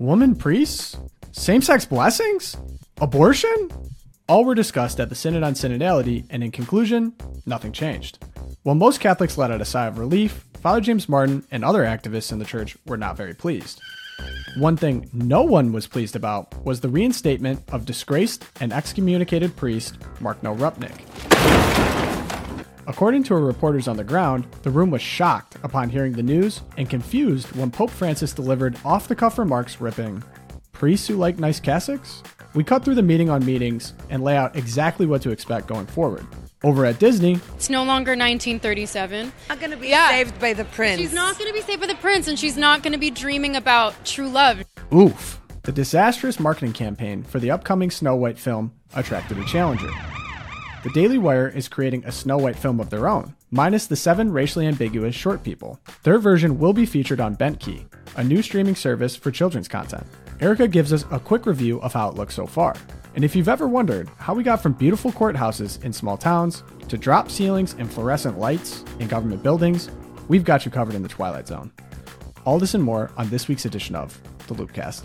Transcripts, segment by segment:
Woman priests? Same sex blessings? Abortion? All were discussed at the Synod on Synodality, and in conclusion, nothing changed. While most Catholics let out a sigh of relief, Father James Martin and other activists in the church were not very pleased. One thing no one was pleased about was the reinstatement of disgraced and excommunicated priest Marko Rupnik. According to a reporters on the ground, the room was shocked upon hearing the news and confused when Pope Francis delivered off the cuff remarks ripping, Priests who like nice cassocks? We cut through the meeting on meetings and lay out exactly what to expect going forward. Over at Disney, It's no longer 1937. Not going to be Yeah. saved by the prince. She's not going to be saved by the prince, and she's not going to be dreaming about true love. oof, the disastrous marketing campaign for the upcoming Snow White film attracted a challenger. The Daily Wire is creating a Snow White film of their own, minus the seven racially ambiguous short people. Their version will be featured on Bentkey, a new streaming service for children's content. Erica gives us a quick review of how it looks so far. And if you've ever wondered how we got from beautiful courthouses in small towns to drop ceilings and fluorescent lights in government buildings, we've got you covered in the Twilight Zone. All this and more on this week's edition of the Loopcast.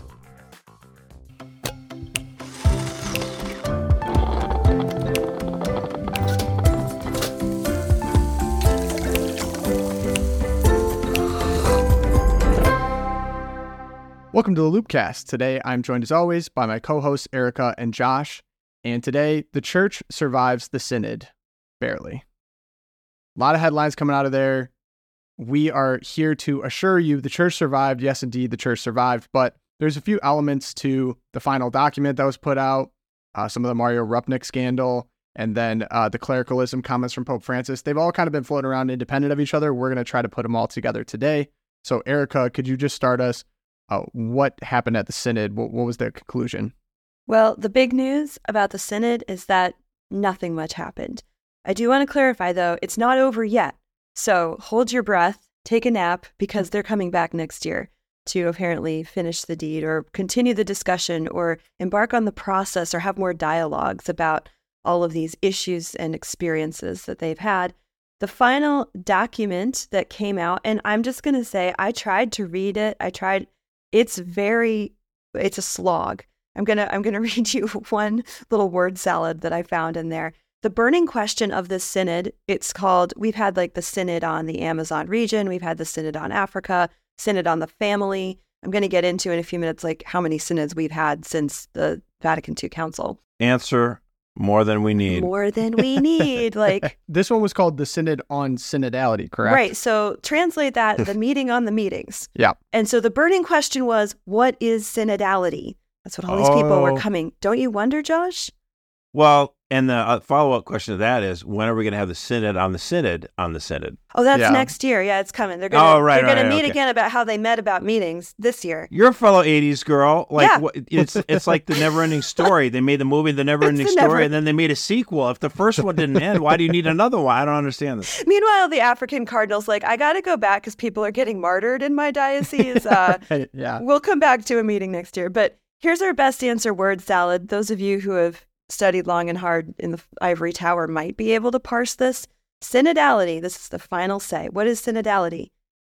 Welcome to the Loopcast. Today I'm joined as always by my co-hosts Erica and Josh, and today the church survives the synod barely. A lot of headlines coming out of there. We are here to assure you the church survived. Yes, indeed, the church survived, but there's a few elements to the final document that was put out, uh, some of the Mario Rupnik scandal, and then uh, the clericalism comments from Pope Francis. They've all kind of been floating around independent of each other. We're going to try to put them all together today. So, Erica, could you just start us? Uh, what happened at the synod? What, what was their conclusion? Well, the big news about the synod is that nothing much happened. I do want to clarify, though, it's not over yet. So hold your breath, take a nap, because they're coming back next year to apparently finish the deed or continue the discussion or embark on the process or have more dialogues about all of these issues and experiences that they've had. The final document that came out, and I'm just going to say, I tried to read it. I tried, it's very, it's a slog. I'm to I'm to read you one little word salad that I found in there. The burning question of this synod, it's called we've had like the synod on the Amazon region, we've had the synod on Africa, synod on the family. I'm going to get into in a few minutes like how many synods we've had since the Vatican II Council. Answer more than we need. More than we need like This one was called the Synod on Synodality, correct? Right. So translate that the meeting on the meetings. Yeah. And so the burning question was, what is synodality? That's what all these people were Oh. coming. Don't you wonder, Josh? Well, and the uh, follow up question to that is when are we going to have the synod on the synod on the synod? Oh, that's Yeah. next year. Yeah, it's coming. They're gonna Oh, right, they're gonna right, meet okay. again about how they met about meetings this year. You're a fellow '80s girl. Like Yeah. what, it's it's like the never ending story. They made the movie The Never Ending the Story, never- and then they made a sequel. If the first one didn't end, why do you need another one? I don't understand this. Meanwhile, the African cardinal's like, I got to go back because people are getting martyred in my diocese. Uh, Hey, yeah. we'll come back to a meeting next year. But here's our best answer word salad. Those of you who have studied long and hard in the ivory tower might be able to parse this. Synodality, this is the final say. What is synodality?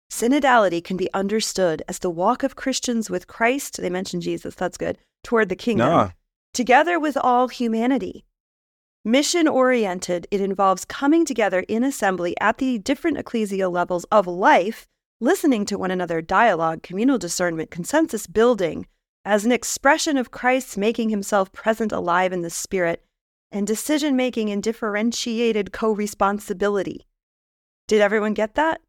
Synodality can be understood as the walk of Christians with Christ, they mentioned Jesus, that's good, toward the kingdom, No. together with all humanity. Mission oriented, it involves coming together in assembly at the different ecclesial levels of life, listening to one another, dialogue, communal discernment, consensus building, as an expression of Christ's making himself present alive in the Spirit, and decision making in differentiated co responsibility. Did everyone get that?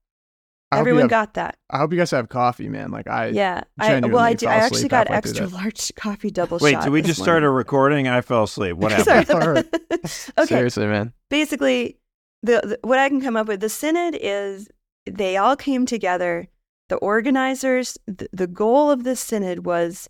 I hope you Everyone have- got that. I hope you guys have coffee, man. Like I, Yeah. I, well, genuinely I, did, I actually got extra large coffee double shot. Wait, did we this just start a recording? I fell asleep. What happened? Sorry. okay. Seriously, man. basically the, the what I can come up with the synod is they all came together the organizers the, the goal of the synod was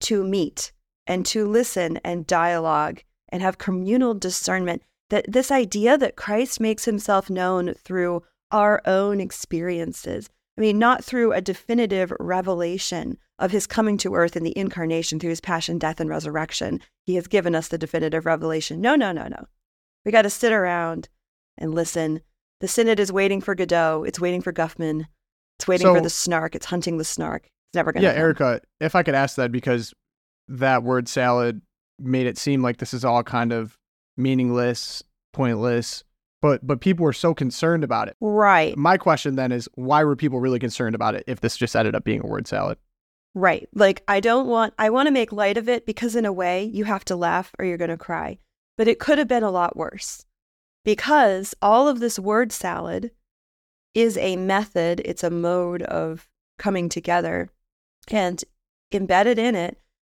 to meet and to listen and dialogue and have communal discernment that this idea that Christ makes himself known through our own experiences I mean not through a definitive revelation of his coming to earth in the incarnation through his passion death and resurrection he has given us the definitive revelation no no no no we got to sit around and listen. The synod is waiting for Godot. It's waiting for Guffman. It's waiting for the snark. It's hunting the snark. It's never going to Yeah, Erica, if I could ask that because that word salad made it seem like this is all kind of meaningless, pointless, but but people were so concerned about it. Right. My question then is why were people really concerned about it if this just ended up being a word salad? Right. Like I don't want I want to make light of it because in a way you have to laugh or you're going to cry. But it could have been a lot worse. Because all of this word salad is a method, it's a mode of coming together and embedded in it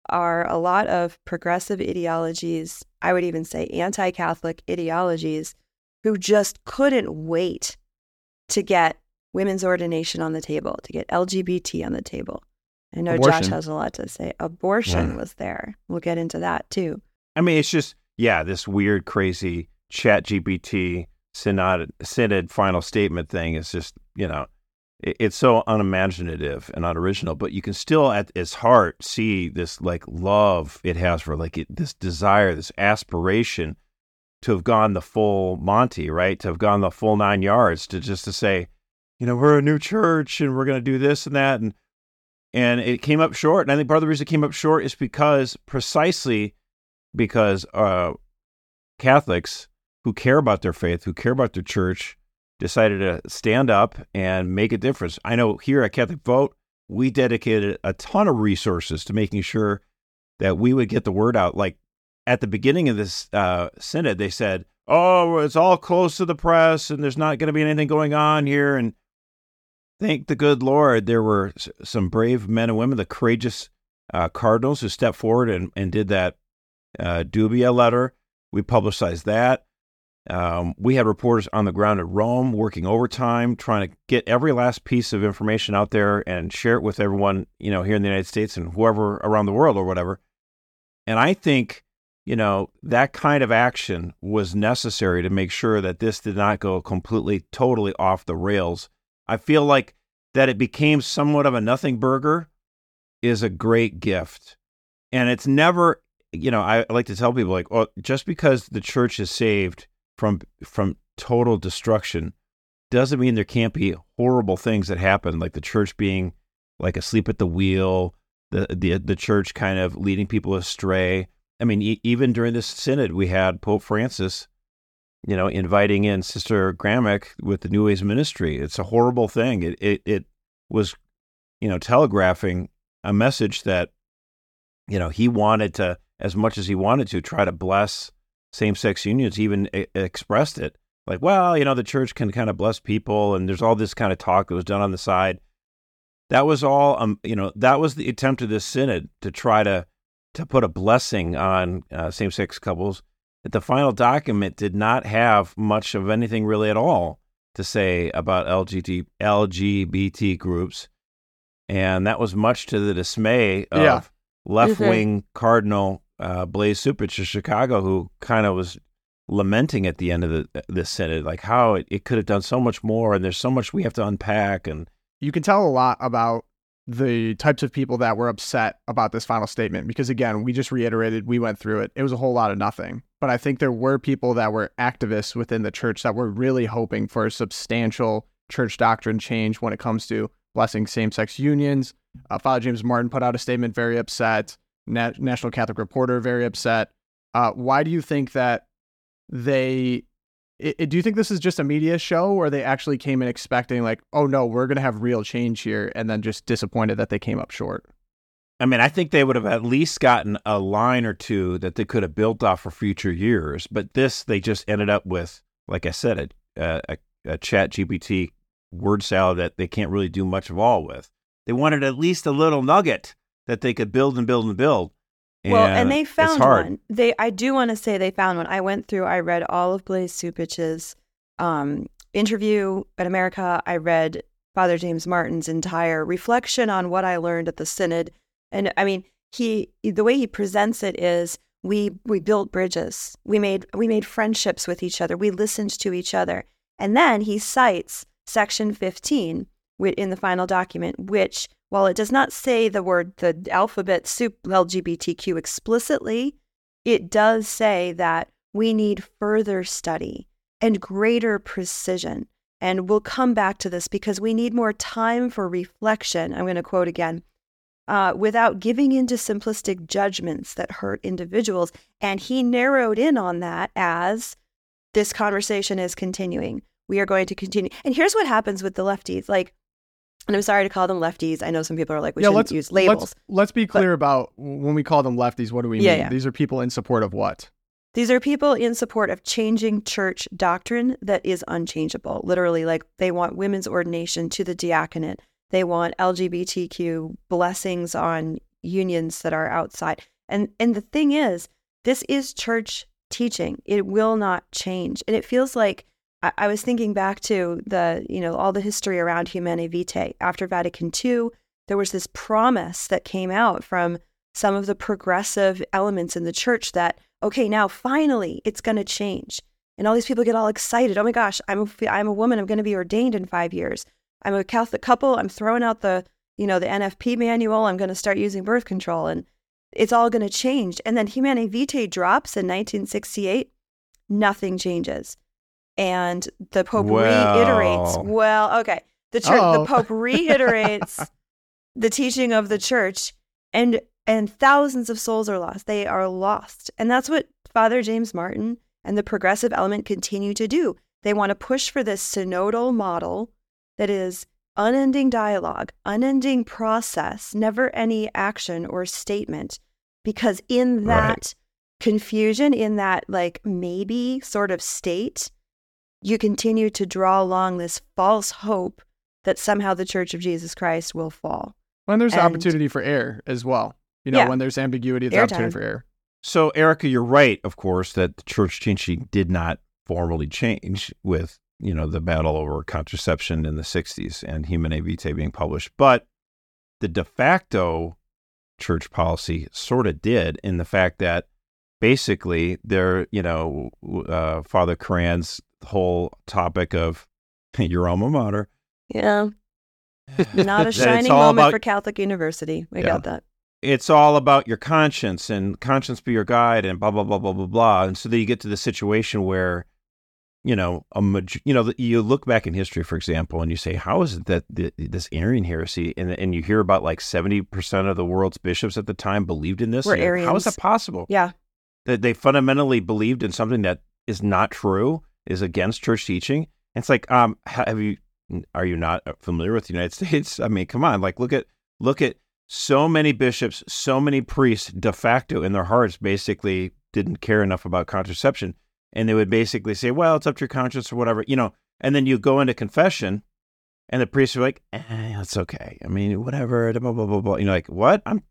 are a lot of progressive ideologies, I would even say anti-Catholic ideologies who just couldn't wait to get women's ordination on the table, to get LGBT on the table. I know Josh has a lot to say. Abortion Yeah. was there. We'll get into that too. I mean, it's just yeah, this weird, crazy Chat GPT synod synod final statement thing is just you know, it's so unimaginative and unoriginal. But you can still at its heart see this like love it has for like it, this desire, this aspiration to have gone the full Monty, right? To have gone the full nine yards, to just to say, you know, we're a new church and we're going to do this and that and and it came up short. And I think part of the reason it came up short is because precisely because uh, Catholics who care about their faith, who care about their church, decided to stand up and make a difference. I know here at Catholic Vote, we dedicated a ton of resources to making sure that we would get the word out. Like at the beginning of this uh, synod, they said, "Oh, it's all closed to the press, and there's not going to be anything going on here." And thank the good Lord, there were some brave men and women, the courageous uh, cardinals who stepped forward and, and did that uh, Dubia letter. We publicized that. Um, we had reporters on the ground at Rome working overtime, trying to get every last piece of information out there and share it with everyone, you know, here in the United States and whoever around the world or whatever. And I think, you know, that kind of action was necessary to make sure that this did not go completely, totally off the rails. I feel like that it became somewhat of a nothing burger is a great gift. And it's never, you know, I like to tell people like, oh, just because the church is saved from from total destruction doesn't mean there can't be horrible things that happen, like the church being like asleep at the wheel, the the the church kind of leading people astray. I mean, e- even during this synod, we had Pope Francis, you know, inviting in Sister Gramick with the New Ways Ministry. It's a horrible thing. It it it was, you know, telegraphing a message that, you know, he wanted to, as much as he wanted to, try to bless same sex unions. Even e- expressed it like, well, you know, the church can kind of bless people, and there's all this kind of talk that was done on the side. That was all, um, you know, that was the attempt of this synod to try to to put a blessing on uh, same sex couples. That the final document did not have much of anything really at all to say about LGBT LGBT groups, and that was much to the dismay of Yeah. left wing Cardinal uh, Blase Cupich of Chicago, who kind of was lamenting at the end of the the synod, like how it, it could have done so much more, and there's so much we have to unpack. And you can tell a lot about the types of people that were upset about this final statement because again we just reiterated we went through it. It was a whole lot of nothing. But i think there were people that were activists within the church that were really hoping for a substantial church doctrine change when it comes to blessing same-sex unions. Uh, father james martin put out a statement very upset Na- national catholic reporter very upset uh, why do you think that they i i- do you think this is just a media show or they actually came in expecting like oh no we're going to have real change here and then just disappointed that they came up short I mean, I think they would have at least gotten a line or two that they could have built off for future years. But this, they just ended up with, like I said, a, a, a chat GPT word salad that they can't really do much of all with. They wanted at least a little nugget that they could build and build and build. well, and they found one. They, I do want to say they found one. I went through. I read all of Blase Cupich's um, interview at America. I read Father James Martin's entire reflection on what I learned at the synod, and I mean, he the way he presents it is we we built bridges. We made we made friendships with each other. We listened to each other, and then he cites section fifteen in the final document, which while it does not say the word the alphabet soup LGBTQ explicitly, it does say that we need further study and greater precision. And we'll come back to this because we need more time for reflection. I'm going to quote again uh, without giving into simplistic judgments that hurt individuals. And he narrowed in on that as this conversation is continuing. We are going to continue. And here's what happens with the lefties. Like, and I'm sorry to call them lefties. I know some people are like, we yeah, shouldn't let's use labels. Let's, let's be clear about when we call them lefties. What do we Yeah, mean? yeah. These are people in support of what? These are people in support of changing church doctrine that is unchangeable. Literally, like they want women's ordination to the diaconate. They want LGBTQ blessings on unions that are outside. And and the thing is, this is church teaching. It will not change. And it feels like I, was thinking back to the, you know, all the history around Humanae Vitae. After Vatican II, there was this promise that came out from some of the progressive elements in the church that okay, now finally it's going to change. And all these people get all excited. Oh my gosh, I'm a, I'm a woman. I'm going to be ordained in five years. I'm a Catholic couple. I'm throwing out the, you know, the NFP manual. I'm going to start using birth control and it's all going to change. And then Humanae Vitae drops in 1968. Nothing changes. And the Pope reiterates, Well. well, okay. The church, the Uh-oh. Pope reiterates the teaching of the church and and thousands of souls are lost. They are lost. And that's what Father James Martin and the progressive element continue to do. They want to push for this synodal model that is unending dialogue, unending process, never any action or statement. Because in that Right. confusion, in that like maybe sort of state, you continue to draw along this false hope that somehow the Church of Jesus Christ will fall. When there's And- opportunity for error as well. You know, Yeah. when there's ambiguity, it's Airtime. opportunity for error. So, Erica, you're right, of course, that the church teaching did not formally change with, you know, the battle over contraception in the 60s and Humanae Vitae being published. But the de facto church policy sort of did in the fact that basically there, you know, uh, Father Curran's whole topic of your alma mater. Yeah. Not a shining moment about- for Catholic University. We Yeah. got that. it's all about your conscience and conscience be your guide and blah blah blah blah blah blah and so then you get to the situation where you know a you know you look back in history for example and you say how is it that the, this Arian heresy and and you hear about like 70% of the world's bishops at the time believed in this Were And how is that possible Yeah. that they fundamentally believed in something that is not true is against church teaching it's like um have you are you not familiar with the United States I mean come on like look at look at so many bishops, so many priests de facto in their hearts basically didn't care enough about contraception. And they would basically say, well, it's up to your conscience or whatever, you know. And then you go into confession and the priests are like, eh, it's okay. I mean, whatever, blah, blah, blah, blah. You know, like, what? I'm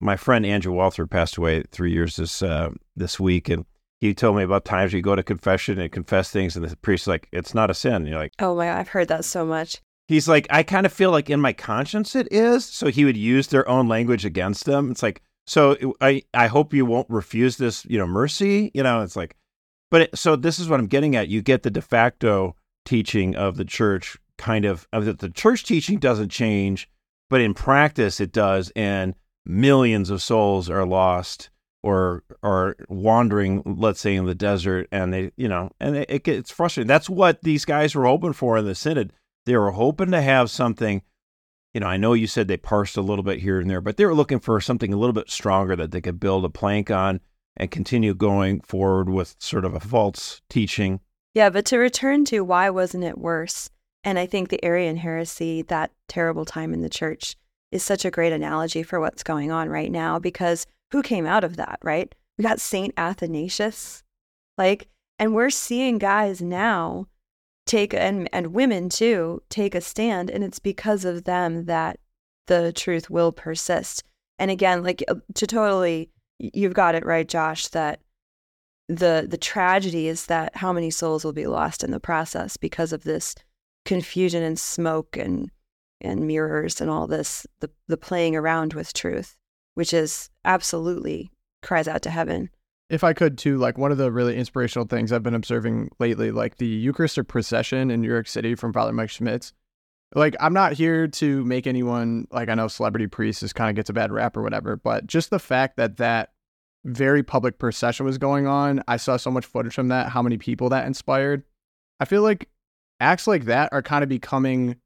my friend Andrew Walther passed away three years this uh, this week, and he told me about times you go to confession and confess things, and the priest's like, it's not a sin. And you're like, Oh my, I've heard that so much. He's like, I kind of feel like in my conscience it is. So he would use their own language against them. It's like, so I, I hope you won't refuse this, you know, mercy. You know, it's like, but it, so this is what I'm getting at. You get the de facto teaching of the church, kind of, of that the church teaching doesn't change, but in practice it does, and millions of souls are lost or are wandering, let's say, in the desert, and they, you know, and it, it gets frustrating. That's what these guys were hoping for in the synod. They were hoping to have something. You know, I know you said they parsed a little bit here and there, but they were looking for something a little bit stronger that they could build a plank on and continue going forward with sort of a false teaching. Yeah, but to return to why wasn't it worse? And I think the Arian heresy, that terrible time in the church, is such a great analogy for what's going on right now because who came out of that, right? We got Saint Athanasius. Like, and we're seeing guys now take and and women too take a stand and it's because of them that the truth will persist. And again, like uh, to totally you've got it right Josh that the the tragedy is that how many souls will be lost in the process because of this confusion and smoke and and mirrors and all this the the playing around with truth which is absolutely cries out to heaven if I could too, like one of the really inspirational things I've been observing lately, like the Eucharistic procession in New York City from Father Mike Schmitz. Like, I'm not here to make anyone like I know celebrity priests kind of gets a bad rap or whatever, but just the fact that that very public procession was going on, I saw so much footage from that, how many people that inspired. I feel like acts like that are kind of becoming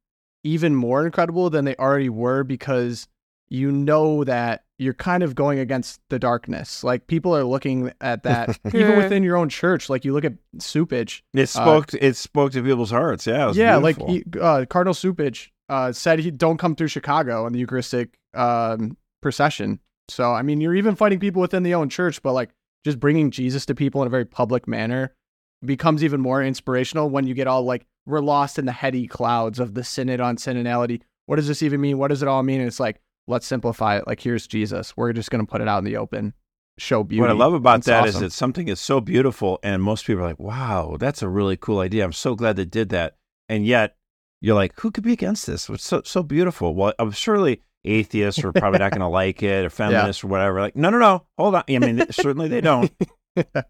even more incredible than they already were because you know that you're kind of going against the darkness. Like people are looking at that even within your own church. Like you look at Cupich. It spoke. it spoke to people's hearts. Yeah. it was Yeah, like he, uh, Cardinal Cupich uh, said he don't come through Chicago in the Eucharistic um, procession. So I mean, you're even fighting people within the own church, but like just bringing Jesus to people in a very public manner becomes even more inspirational when you get all like we're lost in the heady clouds of the synod on synodality. What does this even mean? What does it all mean? And it's like let's simplify it. Like here's Jesus. We're just gonna put it out in the open, show beauty. What I love about It's that is awesome. that something is so beautiful, and most people are like, "Wow, that's a really cool idea." I'm so glad they did that, and yet you're like, "Who could be against this? It's so so beautiful." Well, I'm surely atheists are probably not going to like it, or feminists or whatever. Like, no, no, no, hold on. I mean, certainly they don't.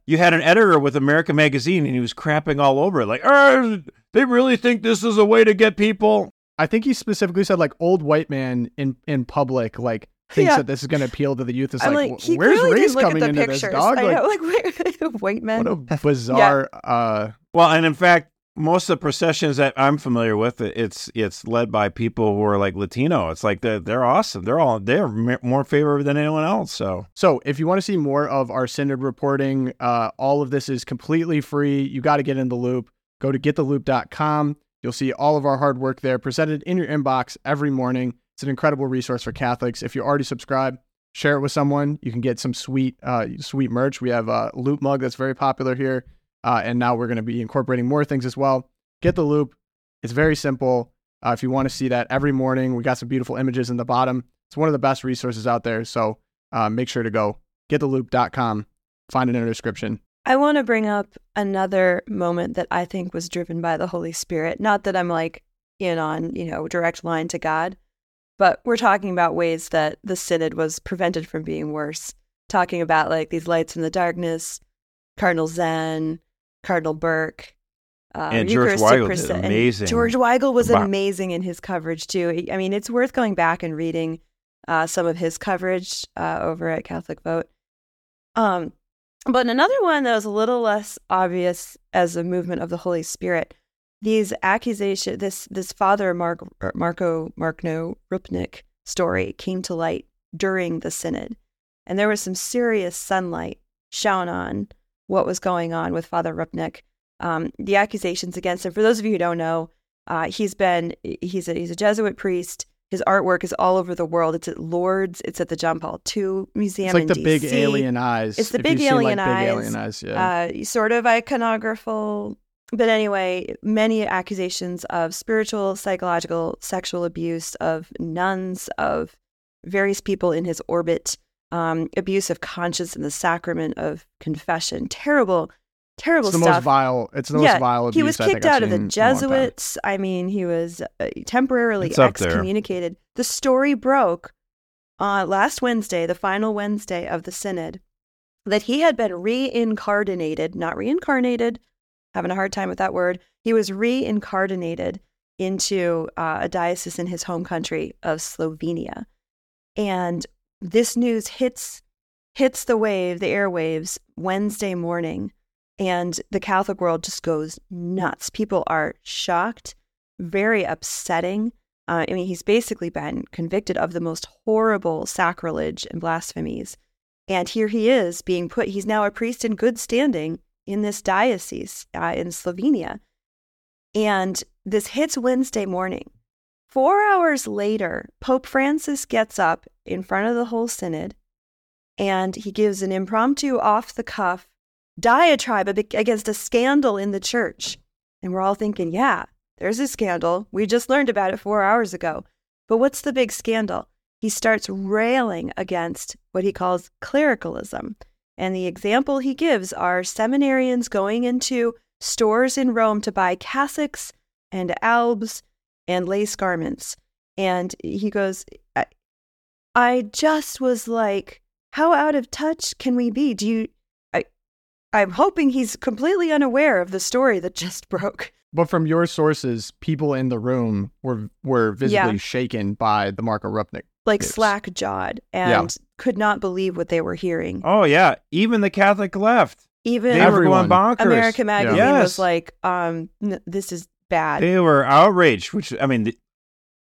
You had an editor with America Magazine, and he was crapping all over it, like, "Er, "They really think this is a way to get people." I think he specifically said like old white man in in public like thinks Yeah. that this is going to appeal to the youth. It's like, like, where's race didn't look at coming into pictures. this dog? Like, know, like white men. what a bizarre. uh Well, and in fact, most of the processions that I'm familiar with, it's it's led by people who are like Latino. It's like they're they're awesome. They're all they're more favored than anyone else. So So if you want to see more of our synod reporting, uh, all of this is completely free. You got to get in the loop. Go to gettheloop.com. You'll see all of our hard work there presented in your inbox every morning. It's an incredible resource for Catholics. If you already subscribe, share it with someone. You can get some sweet, uh, sweet merch. We have a loop mug that's very popular here, uh, and now we're going to be incorporating more things as well. Get the loop. It's very simple. Uh, if you want to see that every morning, we got some beautiful images in the bottom. It's one of the best resources out there. So uh, make sure to go gettheloop.com. Find it in the description. I want to bring up another moment that I think was driven by the Holy Spirit. Not that I'm like in on, you know, direct line to God, but we're talking about ways that the synod was prevented from being worse. Talking about like these lights in the darkness, Cardinal Zen, Cardinal Burke, uh, And George Weigel did and amazing George Weigel was about- amazing in his coverage too. I mean, it's worth going back and reading uh, some of his coverage uh, over at Catholic Vote. Um, but another one that was a little less obvious as a movement of the Holy Spirit, these accusation, this this Father Mark, Marco Marko Rupnik story came to light during the synod, and there was some serious sunlight shone on what was going on with Father Rupnik. Um, the accusations against him. For those of you who don't know, uh, he's been he's a he's a Jesuit priest. His artwork is all over the world. It's at Lourdes. It's at the John Paul II Museum. It's like the big alien eyes. It's the big alien like, big eyes. alien eyes. Yeah. uh, sort of iconographical. But anyway, many accusations of spiritual, psychological, sexual abuse of nuns, of various people in his orbit, um, abuse of conscience in the sacrament of confession. Terrible, terrible it's the stuff. most vile. It's the Yeah, most vile abuse. he was I think kicked I've out of the seen in a long time. Jesuits. I mean, he was uh, temporarily It's there. excommunicated. The story broke uh, last Wednesday, the final Wednesday of the synod, that he had been reincarnated, not reincarnated, having a hard time with that word. He was reincarnated into uh, a diocese in his home country of Slovenia. And this news hits hits the wave, the airwaves, Wednesday morning, and the Catholic world just goes nuts. People are shocked, very upsetting. Uh, I mean, he's basically been convicted of the most horrible sacrilege and blasphemies. And here he is being put, he's now a priest in good standing in this diocese uh, in Slovenia. And this hits Wednesday morning. Four hours later, Pope Francis gets up in front of the whole synod and he gives an impromptu, off the cuff diatribe against a scandal in the church. And we're all thinking, yeah, there's a scandal. We just learned about it four hours ago. But what's the big scandal? He starts railing against what he calls clericalism. And the example he gives are seminarians going into stores in Rome to buy cassocks and albs and lace garments. And he goes, I, just was like, how out of touch can we be? Do you, I'm hoping he's completely unaware of the story that just broke. But from your sources, people in the room were were visibly Yeah. shaken by the Marco Rupnik. Like Yes. slack jawed Yeah. and could not believe what they were hearing. Oh yeah, even the Catholic left. Even They Everyone. were going bonkers. America Magazine Yes. was like, um, n- this is bad. They were outraged, which I mean, th-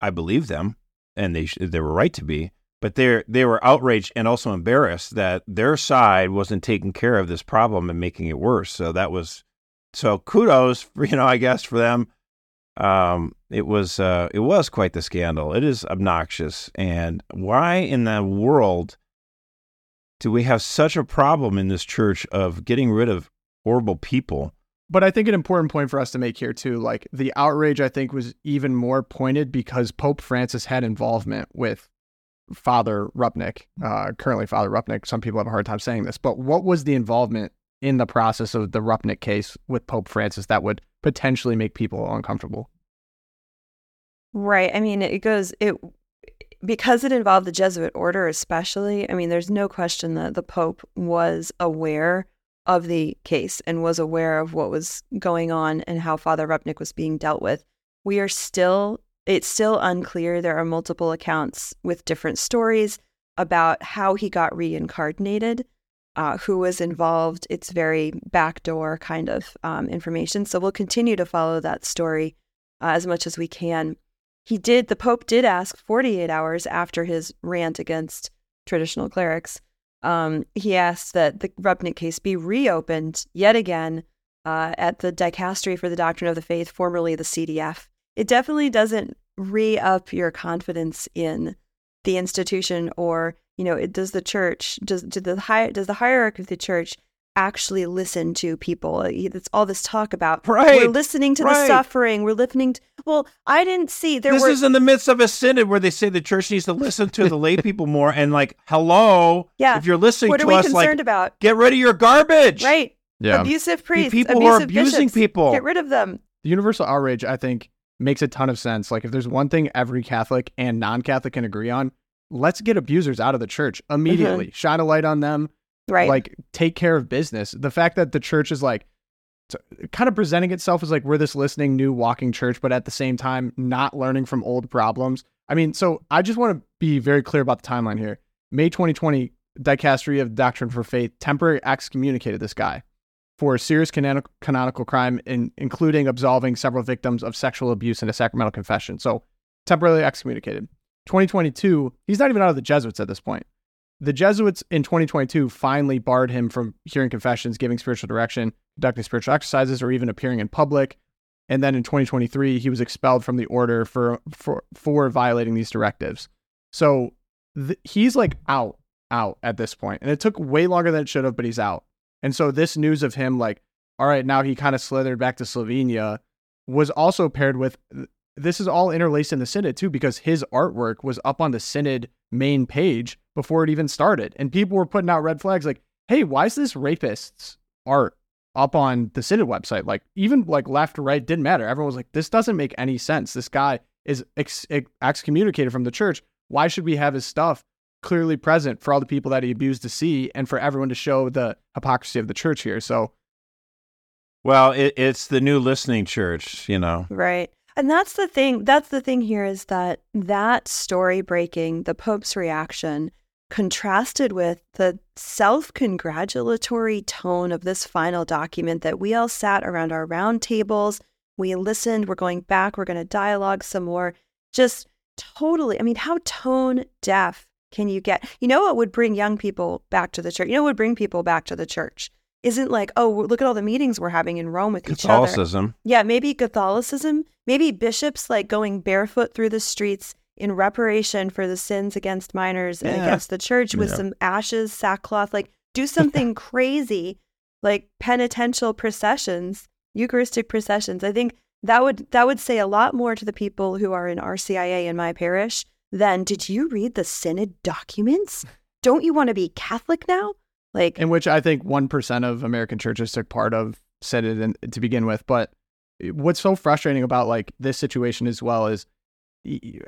I believe them, and they sh- they were right to be. But they they were outraged and also embarrassed that their side wasn't taking care of this problem and making it worse. So that was so kudos, for, you know, I guess for them. Um, it was uh, it was quite the scandal. It is obnoxious, and why in the world do we have such a problem in this church of getting rid of horrible people? But I think an important point for us to make here too, like the outrage, I think was even more pointed because Pope Francis had involvement with Father Rupnik, uh, currently Father Rupnik. Some people have a hard time saying this, but what was the involvement in the process of the Rupnik case with Pope Francis that would potentially make people uncomfortable? Right. I mean, it goes it because it involved the Jesuit order, especially. I mean, there's no question that the Pope was aware of the case and was aware of what was going on and how Father Rupnik was being dealt with. We are still, it's still unclear. There are multiple accounts with different stories about how he got reincarnated, uh, who was involved. It's very backdoor kind of um, information. So we'll continue to follow that story uh, as much as we can. He did, the Pope did ask 48 hours after his rant against traditional clerics um, he asked that the Rupnik case be reopened yet again uh, at the Dicastery for the Doctrine of the Faith, formerly the CDF. It definitely doesn't re up your confidence in the institution, or you know, it, does the church does do the high does the hierarchy of the church actually listen to people. Uh, it's all this talk about right. we're listening to right. the suffering. We're listening to well, I didn't see there this were, is in the midst of a synod where they say the church needs to listen to the lay people more and like, hello, yeah. if you're listening what to are we us, concerned like, about? get rid of your garbage. Right. Yeah. Abusive priests, people abusive who are abusing bishops, people. Get rid of them. The universal outrage, I think, makes a ton of sense. Like if there's one thing every Catholic and non-Catholic can agree on, let's get abusers out of the church immediately. Mm-hmm. Shine a light on them right like take care of business the fact that the church is like kind of presenting itself as like we're this listening new walking church but at the same time not learning from old problems i mean so i just want to be very clear about the timeline here may 2020 dicastery of doctrine for faith temporarily excommunicated this guy for a serious canonical, crime in, including absolving several victims of sexual abuse in a sacramental confession so temporarily excommunicated 2022 he's not even out of the jesuits at this point the Jesuits in 2022 finally barred him from hearing confessions, giving spiritual direction, conducting spiritual exercises, or even appearing in public. And then in 2023, he was expelled from the order for for for violating these directives. So th- he's like out, out at this point, and it took way longer than it should have, but he's out. And so this news of him, like, all right, now he kind of slithered back to Slovenia, was also paired with this is all interlaced in the synod too, because his artwork was up on the synod main page before it even started. And people were putting out red flags like, hey, why is this rapist's art up on the Synod website? Like, even like left or right didn't matter. Everyone was like, this doesn't make any sense. This guy is ex- excommunicated from the church. Why should we have his stuff clearly present for all the people that he abused to see and for everyone to show the hypocrisy of the church here? So, well, it, it's the new listening church, you know. Right. And that's the thing. That's the thing here is that that story breaking, the Pope's reaction, contrasted with the self congratulatory tone of this final document that we all sat around our round tables. We listened. We're going back. We're going to dialogue some more. Just totally. I mean, how tone deaf can you get? You know what would bring young people back to the church? You know what would bring people back to the church? Isn't like, oh, look at all the meetings we're having in Rome with Catholicism. each other. Catholicism. Yeah, maybe Catholicism. Maybe bishops like going barefoot through the streets in reparation for the sins against minors and yeah. against the church with yeah. some ashes, sackcloth, like do something crazy like penitential processions, Eucharistic processions. I think that would that would say a lot more to the people who are in RCIA in my parish than did you read the synod documents? Don't you want to be Catholic now? Like in which I think 1% of American churches took part of synod in, to begin with, but eh, what's so frustrating about like this situation as well is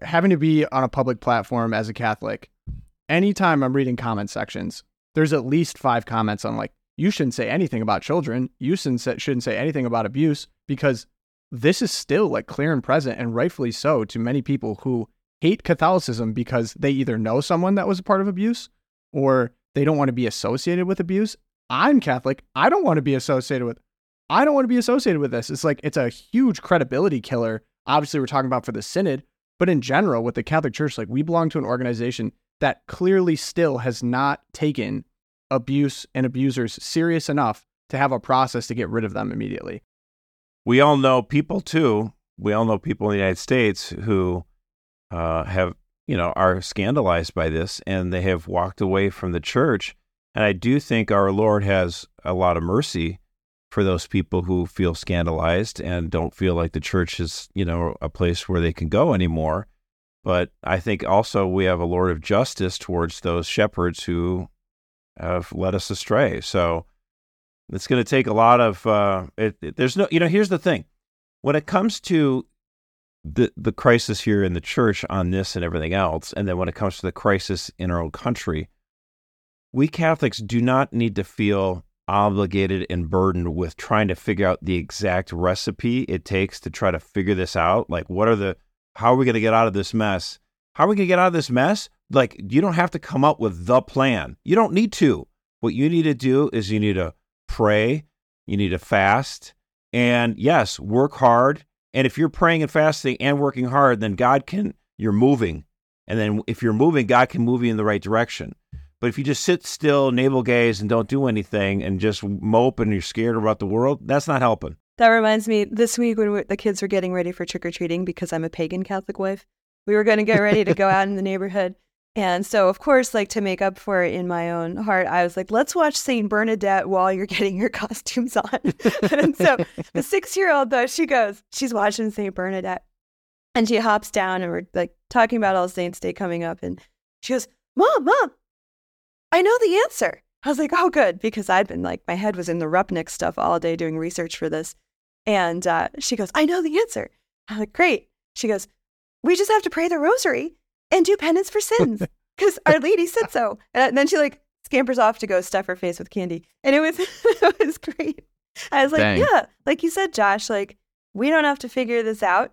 having to be on a public platform as a Catholic, anytime I'm reading comment sections, there's at least five comments on like, you shouldn't say anything about children. You shouldn't say anything about abuse because this is still like clear and present and rightfully so to many people who hate Catholicism because they either know someone that was a part of abuse or they don't want to be associated with abuse. I'm Catholic. I don't want to be associated with I don't want to be associated with this. It's like it's a huge credibility killer. Obviously, we're talking about for the synod, but in general, with the Catholic Church, like we belong to an organization that clearly still has not taken abuse and abusers serious enough to have a process to get rid of them immediately. We all know people too. We all know people in the United States who uh, have, you know, are scandalized by this and they have walked away from the church. And I do think our Lord has a lot of mercy for those people who feel scandalized and don't feel like the church is, you know, a place where they can go anymore. But I think also we have a Lord of justice towards those shepherds who have led us astray. So it's going to take a lot of. Uh, it, it, there's no, you know. Here's the thing: when it comes to the the crisis here in the church on this and everything else, and then when it comes to the crisis in our own country, we Catholics do not need to feel obligated and burdened with trying to figure out the exact recipe it takes to try to figure this out. Like, what are the, how are we going to get out of this mess? How are we going to get out of this mess? Like, you don't have to come up with the plan. You don't need to. What you need to do is you need to pray, you need to fast, and yes, work hard. And if you're praying and fasting and working hard, then God can, you're moving. And then if you're moving, God can move you in the right direction. But if you just sit still, navel gaze, and don't do anything and just mope and you're scared about the world, that's not helping. That reminds me, this week when we, the kids were getting ready for trick or treating, because I'm a pagan Catholic wife, we were going to get ready to go out in the neighborhood. And so, of course, like to make up for it in my own heart, I was like, let's watch St. Bernadette while you're getting your costumes on. and so the six year old, though, she goes, she's watching St. Bernadette. And she hops down and we're like talking about All Saints Day coming up. And she goes, Mom, Mom, I know the answer. I was like, oh, good, because I'd been like, my head was in the Rupnik stuff all day doing research for this. And uh, she goes, I know the answer. I'm like, great. She goes, we just have to pray the rosary and do penance for sins because Our Lady said so. And then she like scampers off to go stuff her face with candy. And it was, it was great. I was like, Dang. yeah, like you said, Josh, like we don't have to figure this out.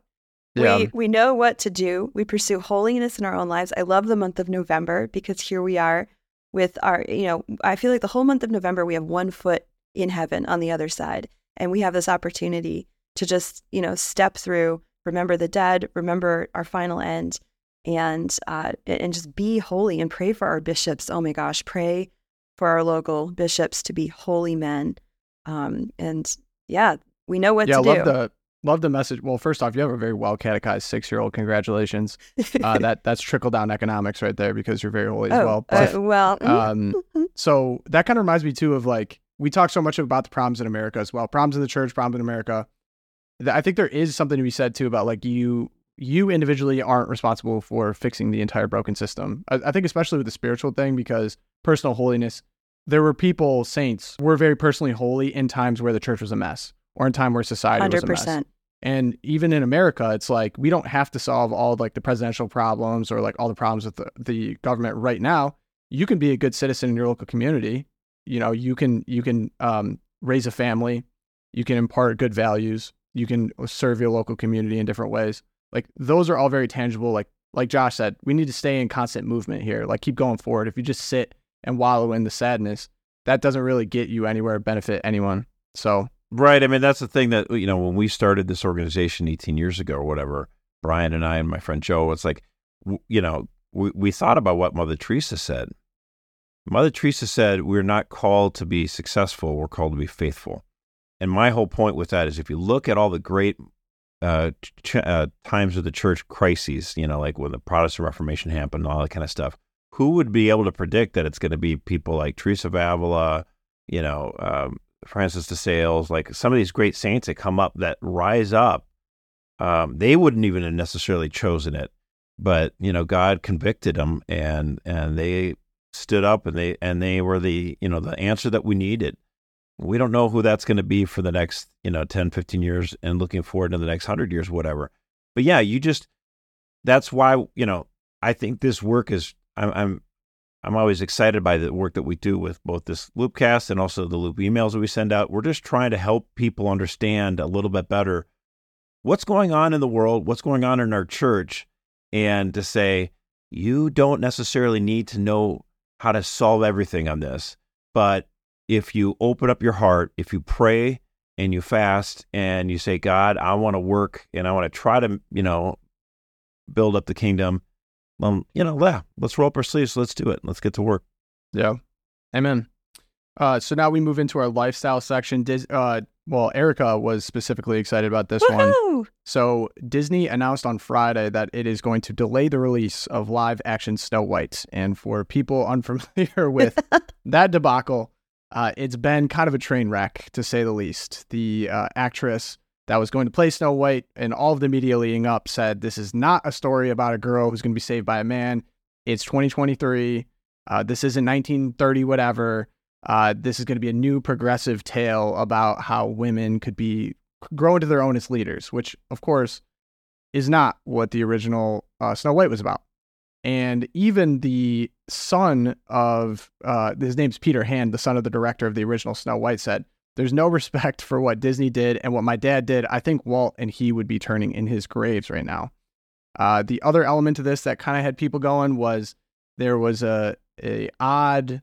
Yeah. We, we know what to do. We pursue holiness in our own lives. I love the month of November because here we are with our, you know, I feel like the whole month of November, we have one foot in heaven on the other side. And we have this opportunity to just, you know, step through, remember the dead, remember our final end, and, uh, and just be holy and pray for our bishops. Oh my gosh, pray for our local bishops to be holy men. Um, and yeah, we know what yeah, to love do. the love the message. Well, first off, you have a very well catechized six year old. Congratulations. Uh, that that's trickle down economics right there because you're very holy as oh, well. But uh, well, um, so that kind of reminds me too of like we talk so much about the problems in America as well. Problems in the church, problems in America. I think there is something to be said too about like you you individually aren't responsible for fixing the entire broken system. I, I think especially with the spiritual thing because personal holiness. There were people, saints, were very personally holy in times where the church was a mess, or in time where society was a mess. And even in America, it's like we don't have to solve all like the presidential problems or like all the problems with the, the government right now. You can be a good citizen in your local community. You know, you can you can um, raise a family, you can impart good values, you can serve your local community in different ways. Like those are all very tangible. Like like Josh said, we need to stay in constant movement here. Like keep going forward. If you just sit and wallow in the sadness, that doesn't really get you anywhere, benefit anyone. So Right. I mean, that's the thing that, you know, when we started this organization 18 years ago or whatever, Brian and I and my friend Joe, it's like, w- you know, we, we thought about what Mother Teresa said. Mother Teresa said, We're not called to be successful, we're called to be faithful. And my whole point with that is if you look at all the great uh, ch- uh, times of the church crises, you know, like when the Protestant Reformation happened and all that kind of stuff, who would be able to predict that it's going to be people like Teresa of Avila, you know, um, Francis de Sales, like some of these great saints that come up that rise up? Um, they wouldn't even have necessarily chosen it, but you know, God convicted them, and and they stood up, and they and they were the you know the answer that we needed. We don't know who that's going to be for the next, you know, 10, 15 years and looking forward to the next 100 years, whatever. But yeah, you just, that's why, you know, I think this work is, I'm, I'm, I'm always excited by the work that we do with both this Loopcast and also the Loop emails that we send out. We're just trying to help people understand a little bit better what's going on in the world, what's going on in our church, and to say, you don't necessarily need to know how to solve everything on this, but if you open up your heart, if you pray and you fast and you say, God, I want to work and I want to try to, you know, build up the kingdom, um, you know, yeah, let's roll up our sleeves. Let's do it. Let's get to work. Yeah. Amen. Uh, so now we move into our lifestyle section. Dis- uh, well, Erica was specifically excited about this one. So Disney announced on Friday that it is going to delay the release of live action Snow White. And for people unfamiliar with that debacle, uh, it's been kind of a train wreck to say the least. The uh, actress that was going to play Snow White and all of the media leading up said this is not a story about a girl who's going to be saved by a man. It's 2023. Uh, this isn't 1930, whatever. Uh, this is going to be a new progressive tale about how women could be grow into their own as leaders, which of course is not what the original uh, Snow White was about. And even the son of uh, his name's Peter Hand, the son of the director of the original Snow White, said, "There's no respect for what Disney did and what my dad did. I think Walt and he would be turning in his graves right now." Uh, the other element to this that kind of had people going was there was a a odd,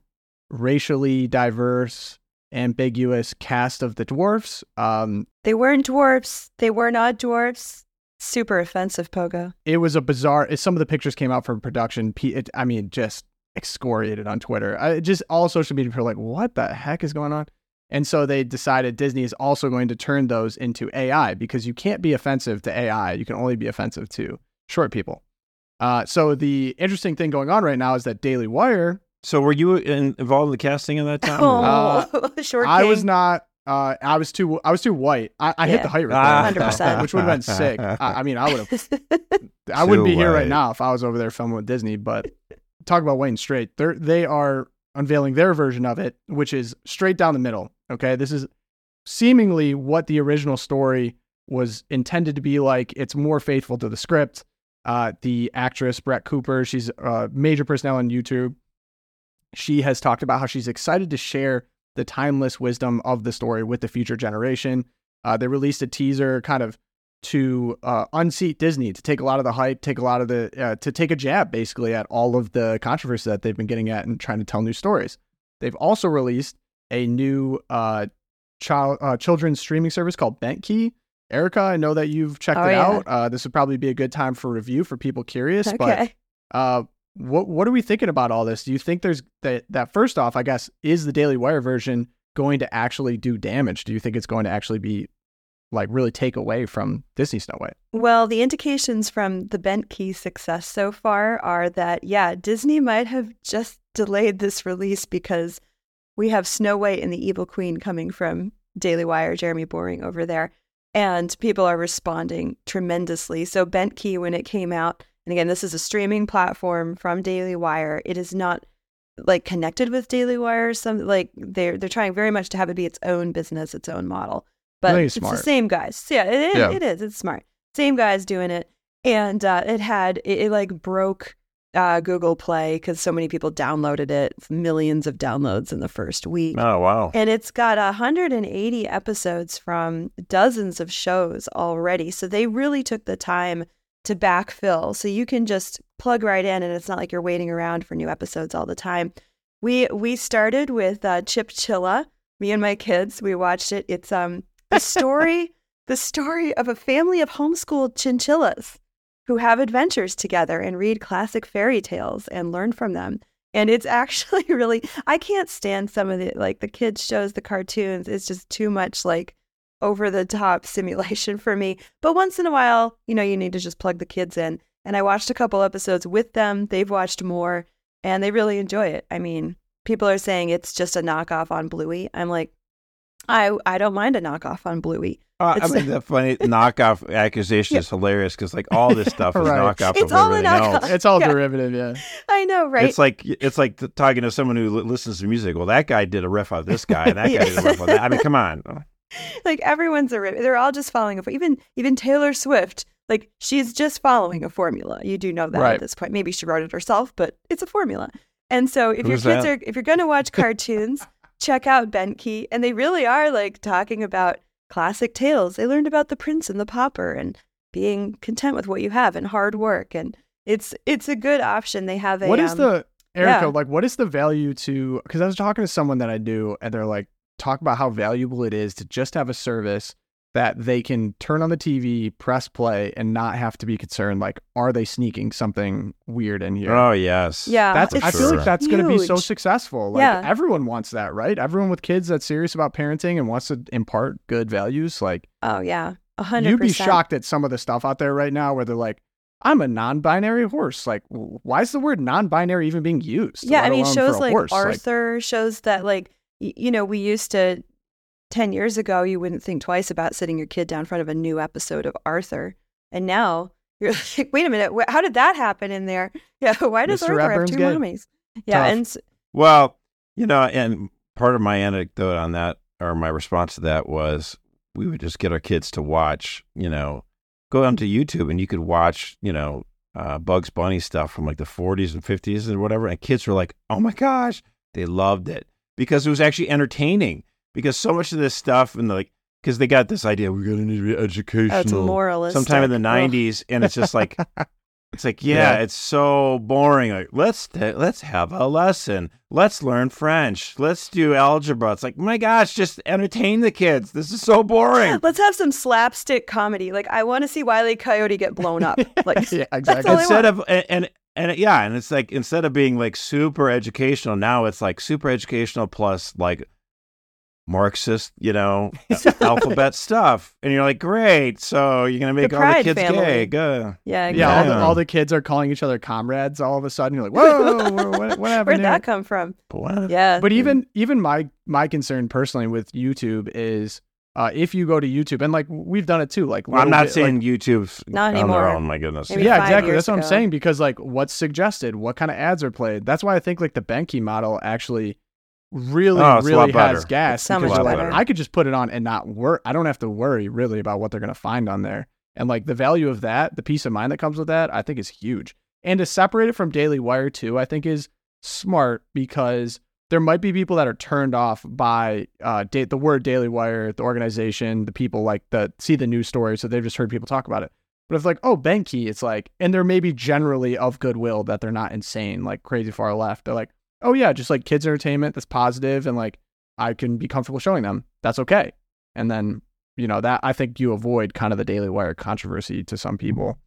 racially diverse, ambiguous cast of the dwarfs. Um, They weren't dwarfs. They were not dwarfs. Super offensive, Pogo. it was a bizarre. Some of the pictures came out from production. It, I mean, just excoriated on Twitter. I, just all social media people are like, "What the heck is going on?" And so they decided Disney is also going to turn those into AI because you can't be offensive to AI. You can only be offensive to short people. Uh, so the interesting thing going on right now is that Daily Wire. So, were you in, involved in the casting at that time? Oh, or- short I was not. Uh, I was too. I was too white. I, I hit the height Ah. right 100%. which would have been sick. I, I mean, I would have. I wouldn't Too be here right now if I was over there filming with Disney. But talk about Wayne Straight. They're they are unveiling their version of it, which is straight down the middle. Okay, this is seemingly what the original story was intended to be like. It's more faithful to the script. Uh, the actress Brett Cooper, she's a major personnel on YouTube. She has talked about how she's excited to share the timeless wisdom of the story with the future generation. Uh, they released a teaser kind of to uh, unseat Disney, to take a lot of the hype, take a lot of the, uh, to take a jab basically at all of the controversy that they've been getting at and trying to tell new stories. They've also released a new uh, child uh, children's streaming service called Bentkey. Erica, I know that you've checked Oh, it yeah. out. Uh, this would probably be a good time for review for people curious. But okay. uh, what what are we thinking about all this? Do you think there's that that first off, I guess, is the Daily Wire version going to actually do damage? Do you think it's going to actually be like really take away from Disney Snow White? Well, the indications from the Bentkey success so far are that, yeah, Disney might have just delayed this release because we have Snow White and the Evil Queen coming from Daily Wire, Jeremy Boring over there, and people are responding tremendously. So, Bentkey, when it came out, and again, this is a streaming platform from Daily Wire, it is not like connected with Daily Wire. Some like they're they're trying very much to have it be its own business, its own model. But it's it's the same guys. Yeah, it is. Yeah. It is. It's smart. Same guys doing it, and uh, it had it, it like broke uh, Google Play because so many people downloaded it. Millions of downloads in the first week. Oh, wow. And it's got 180 episodes from dozens of shows already. So they really took the time to backfill. So you can just plug right in and it's not like you're waiting around for new episodes all the time. We we started with uh, Chip Chilla, me and my kids. We watched it. It's um the story the story of a family of homeschooled chinchillas who have adventures together and read classic fairy tales and learn from them. And it's actually really I can't stand some of the like the kids shows, the cartoons. It's just too much like over the top simulation for me. But once in a while, you know, you need to just plug the kids in. And I watched a couple episodes with them. They've watched more and they really enjoy it. I mean, people are saying it's just a knockoff on Bluey. I'm like, I I don't mind a knockoff on Bluey. Uh, I mean, the funny knockoff accusation is hilarious because, like, all this stuff is Right. knockoff It's of all a everything knockoff. else. It's all Yeah. derivative, yeah. I know, right? It's like it's like talking to someone who li- listens to music. Well, that guy did a riff on this guy, and that guy did a riff on that. I mean, come on. like everyone's a rip. They're all just following a even even Taylor Swift. Like she's just following a formula. You do know that Right. at this point. Maybe she wrote it herself, but it's a formula. And so if Who's your kids that? are if you're going to watch cartoons, check out Bentkey, and they really are like talking about classic tales. They learned about the prince and the pauper and being content with what you have and hard work and it's it's a good option. They have a What is um, the Erica? yeah. Like, what is the value to? Because I was talking to someone that I do, and they're like, talk about how valuable it is to just have a service that they can turn on the TV, press play, and not have to be concerned like, are they sneaking something weird in here? Oh yes. Yeah, that's it's I feel like that's going to be so successful. Like Yeah. everyone wants that, right? Everyone with kids that's serious about parenting and wants to impart good values, like Oh yeah, a hundred. you'd be shocked at some of the stuff out there right now where they're like, "I'm a non-binary horse." Like, why is the word non-binary even being used? Yeah, I mean, shows like horse? Arthur shows that like y- you know we used to. 10 years ago, you wouldn't think twice about sitting your kid down in front of a new episode of Arthur. And now you're like, wait a minute, wh- how did that happen in there? Yeah, why does Mr. Arthur have two gay. mommies? Yeah, Tough. and Well, you know, and part of my anecdote on that, or my response to that, was we would just get our kids to watch, you know, go onto YouTube and you could watch, you know, uh, Bugs Bunny stuff from like the 40s and 50s and whatever. And kids were like, oh my gosh, they loved it because it was actually entertaining. Because so much of this stuff and like, because they got this idea, we're going to need to be educational oh, it's moralistic. sometime in the 90s and it's just like it's like yeah, Yeah. it's so boring like let's ta- let's have a lesson let's learn french let's do algebra it's like my gosh just entertain the kids this is so boring Let's have some slapstick comedy. Like I want to see Wile E. Coyote get blown up. Like yeah, that's exactly. all I instead want. of and, and and yeah and it's like instead of being like super educational now it's like super educational plus like marxist you know alphabet stuff and you're like great so you're gonna make all the kids family. gay good yeah, yeah, all the, all the kids are calling each other comrades. All of a sudden, you're like, "Whoa, what, what, what happened?" Where'd here? that come from? but what Yeah, But even even my my concern personally with YouTube is uh, if you go to YouTube and like we've done it too. Like Well, I'm not bit, saying like, YouTube's Not on their anymore. own. My goodness. Maybe yeah, exactly. years That's what I'm saying because like what's suggested, what kind of ads are played. That's why I think like the Bentkey model actually really Oh, it's a lot really has better. gas It's so because much like, better. I could just put it on and not work. I don't have to worry really about what they're gonna find on there. And like the value of that, the peace of mind that comes with that, I think is huge. And to separate it from Daily Wire too, I think is smart because there might be people that are turned off by uh, da- the word Daily Wire, the organization, the people like that see the news story, so they've just heard people talk about it. But if like, oh, Bentkey, it's like, and they're maybe generally of goodwill that they're not insane, like crazy far left. They're like, oh yeah, just like kids entertainment that's positive and like I can be comfortable showing them. That's okay. And then you know that I think you avoid kind of the Daily Wire controversy to some people.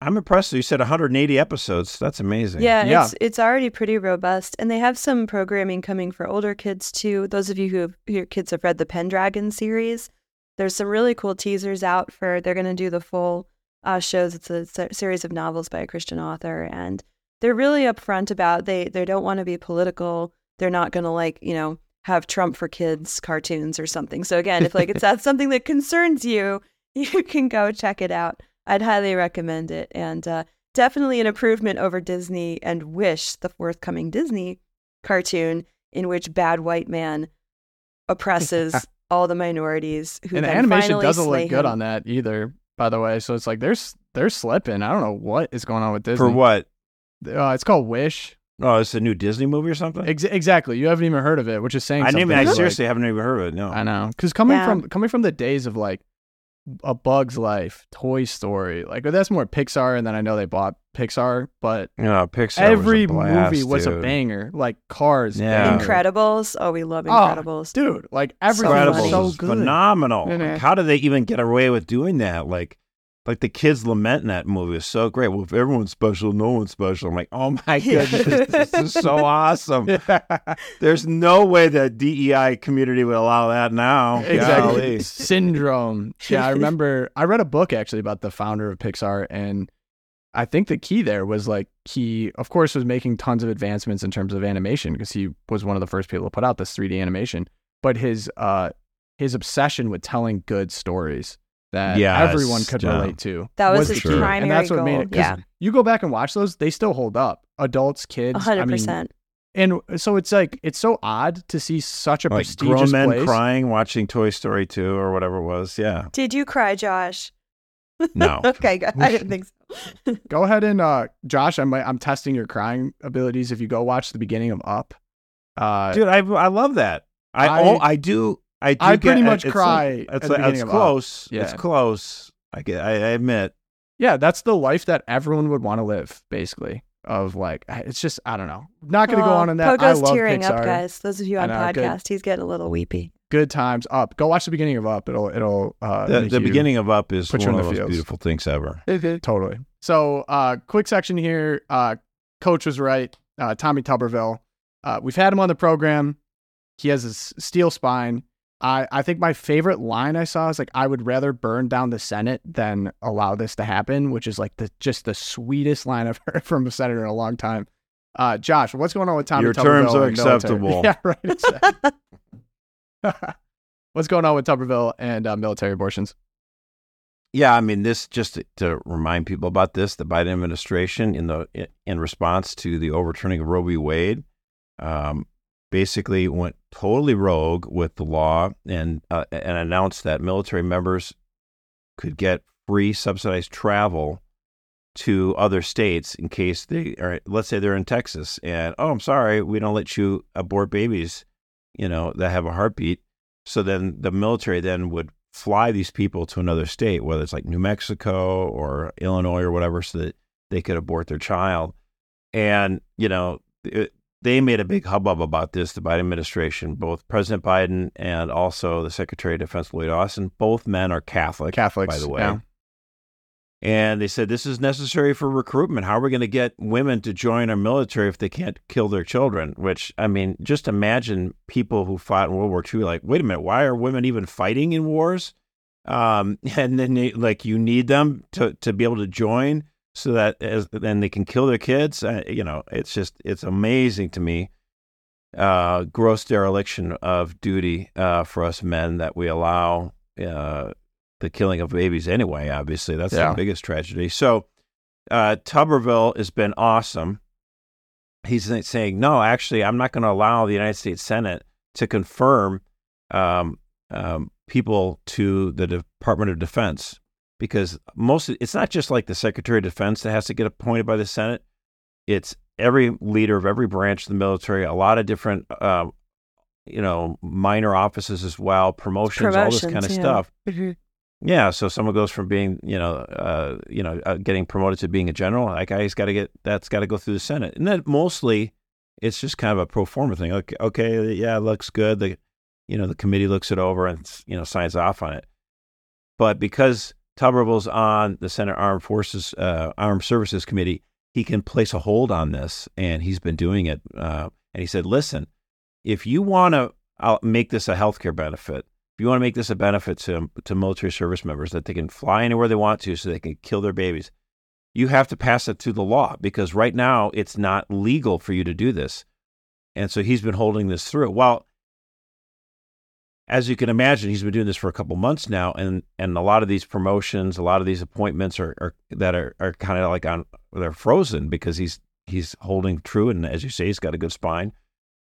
I'm impressed. You said 180 episodes. That's amazing. Yeah, Yeah. it's it's already pretty robust, and they have some programming coming for older kids too. Those of you who have, your kids have read the Pendragon series, there's some really cool teasers out for. They're going to do the full uh, shows. It's a se- series of novels by a Christian author, and they're really upfront about they they don't want to be political. They're not going to like you know have Trump for kids cartoons or something. So again, if like it's that's something that concerns you, you can go check it out. I'd highly recommend it, and uh, definitely an improvement over Disney and Wish, the forthcoming Disney cartoon in which bad white man oppresses all the minorities. Who and the then animation doesn't slay look good him. on that either, by the way. So it's like there's they're slipping. I don't know what is going on with Disney. For what? Uh, it's called Wish. Oh, it's a new Disney movie or something? Ex- exactly. You haven't even heard of it, which is saying I didn't something. even, I Like, seriously haven't even heard of it. No. I know, because coming Yeah. from coming from the days of like a Bug's Life, Toy Story, like that's more Pixar, and then I know they bought Pixar, but yeah, Pixar. every was a blast, movie was a banger. Like Cars, Yeah. banger. Incredibles. Oh, we love Oh, Incredibles. dude. Like everything funny. was Incredibles so was good. phenomenal. Mhm. Like, how do they even get away with doing that? Like, like the kids lament in that movie is so great. Well, if everyone's special, no one's special. I'm like, oh my goodness, this is so awesome. There's no way the DEI community would allow that now. exactly Golly. syndrome yeah i remember i read a book actually about the founder of pixar and i think the key there was like he of course was making tons of advancements in terms of animation because he was one of the first people to put out this 3d animation but his uh his obsession with telling good stories that Yes, everyone could yeah. relate to That was the his key. and primary that's what made goal, yeah. you go back and watch those they still hold up adults kids A I hundred mean, percent. and so it's like it's so odd to see such a Like prestigious grown men place crying watching Toy Story 2 or whatever it was. Yeah. Did you cry, Josh? No. okay, good. I didn't think so. Go ahead and uh, Josh, I'm I'm testing your crying abilities. If you go watch the beginning of Up, uh, Dude, I I love that. I I- oh, I do I do I get- pretty much it's cry Like, it's the like, beginning it's of close. Yeah. It's close. I get. I, I admit. yeah, that's the life that everyone would want to live, basically. Of like, it's just I don't know. Not gonna go on in that. I Pogo's love tearing Pixar. up, guys. Those of you on know, good. podcast, he's getting a little weepy. good times. Up. Go watch the beginning of Up. It'll it'll uh, The, make the you- beginning of Up is one of the the most feels. beautiful things ever. Totally. So, uh, quick section here. Uh, Coach was right. Uh, Tommy Tuberville. Uh, we've had him on the program. He has a s- steel spine. I, I think my favorite line I saw is like, I would rather burn down the Senate than allow this to happen, which is like the just the sweetest line I've heard from a senator in a long time. Uh, Josh, what's going on with Tommy Your terms are and military? acceptable. Yeah, right. exactly. what's going on with Tuberville and uh, military abortions? Yeah, I mean, this just to, to remind people about this: the Biden administration, in the in response to the overturning of Roe v. Wade, um, basically went totally rogue with the law and uh, and announced that military members could get free subsidized travel to other states in case they are. Let's say they're in Texas, and oh, I'm sorry, we don't let you abort babies, you know, that have a heartbeat. So then the military then would fly these people to another state, whether it's like New Mexico or Illinois or whatever, so that they could abort their child. And, you know, it, they made a big hubbub about this, the Biden administration, both President Biden and also the Secretary of Defense, Lloyd Austin. Both men are Catholic, Catholics, by the way. yeah. And they said this is necessary for recruitment. How are we going to get women to join our military if they can't kill their children? Which, I mean, just imagine people who fought in World War II, like, wait a minute, why are women even fighting in wars? Um, and then, they, like, you need them to, to be able to join so that as, then they can kill their kids. Uh, you know, it's just, it's amazing to me. Uh, gross dereliction of duty uh, for us men that we allow uh, the killing of babies anyway. Obviously, that's Yeah. the biggest tragedy. So, uh, Tuberville has been awesome. He's saying, no, actually, I'm not going to allow the United States Senate to confirm um, um, people to the Department of Defense because most it's not just like the Secretary of Defense that has to get appointed by the Senate. It's every leader of every branch of the military, a lot of different, uh, you know, minor offices as well, promotions, all this kind of yeah. stuff. Mhm. Yeah, so someone goes from being, you know, uh, you know, uh, getting promoted to being a general. That guy's got to get that's got to go through the Senate, and then mostly it's just kind of a pro forma thing. Okay, okay, yeah, it looks good. The, you know, the committee looks it over and you know signs off on it. But because Tuberville's on the Senate Armed Forces uh, Armed Services Committee, he can place a hold on this, and he's been doing it. Uh, and he said, "Listen, if you want to make this a healthcare benefit, if you want to make this a benefit to to military service members that they can fly anywhere they want to, so they can kill their babies, you have to pass it through the law because right now it's not legal for you to do this." And so he's been holding this through. Well, as you can imagine, he's been doing this for a couple months now, and and a lot of these promotions, a lot of these appointments are, are that are, are kind of like on they're frozen because he's he's holding true, and as you say, he's got a good spine.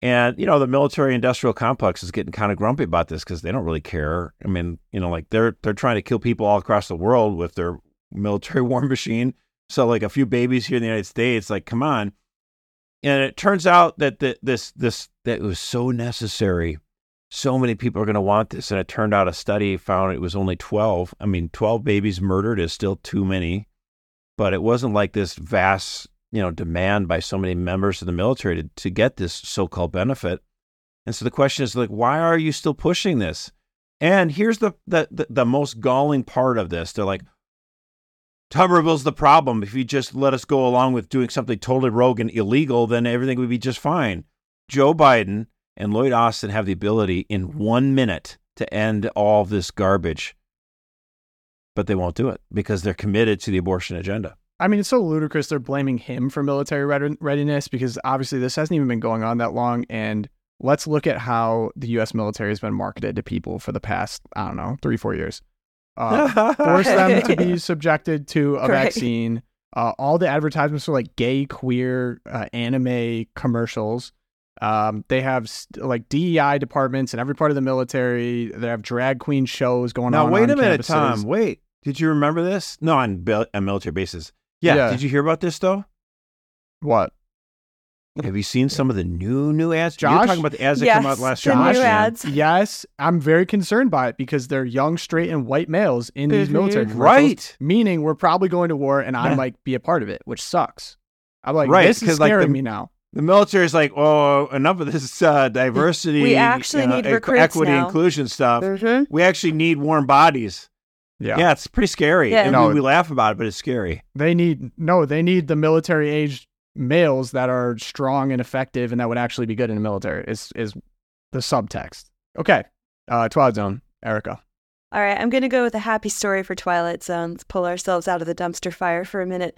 And you know, the military industrial complex is getting kind of grumpy about this because they don't really care. I mean, you know, like they're they're trying to kill people all across the world with their military war machine. So like a few babies here in the United States, like come on. And it turns out that the, this this that was so necessary so many people are going to want this. And it turned out a study found it was only 12. I mean, 12 babies murdered is still too many, but it wasn't like this vast, you know, demand by so many members of the military to, to get this so-called benefit. And so the question is like, why are you still pushing this? And here's the, the, the, the most galling part of this. They're like, Tuberville's the problem. If you just let us go along with doing something totally rogue and illegal, then everything would be just fine. Joe Biden and Lloyd Austin have the ability in one minute to end all this garbage, but they won't do it because they're committed to the abortion agenda. I mean, it's so ludicrous they're blaming him for military readiness because obviously this hasn't even been going on that long. And let's look at how the U.S. military has been marketed to people for the past, I don't know, three, four years. Uh, force them to be subjected to a vaccine. Uh, all the advertisements are like gay, queer, uh, anime commercials. Um, they have st- like DEI departments in every part of the military. They have drag queen shows going now, on. Now, wait on a minute, campuses. Tom. Wait, did you remember this? No, on, bil- on military bases. Yeah. Yeah. Did you hear about this though? What? Have you seen some of the new new ads? You're talking about the ads that yes, come out last the year. Josh, new ads. Yes, I'm very concerned by it because they're young, straight, and white males in these Mhm. military. Right. Meaning we're probably going to war and I might be a part of it, which sucks. I'm like, Right, this is 'cause, like, scaring the- me now. The military is like, oh, enough of this uh, diversity. We actually you know, need equ- recruits equity, now. inclusion stuff. Mhm. We actually need warm bodies. Yeah. Yeah, it's pretty scary. Yeah. And No. we, we laugh about it, but it's scary. They need no, they need the military aged males that are strong and effective and that would actually be good in the military. Is is the subtext. Okay. Uh Twilight Zone, Erica. All right, I'm going to go with a happy story for Twilight Zone. Let's pull ourselves out of the dumpster fire for a minute.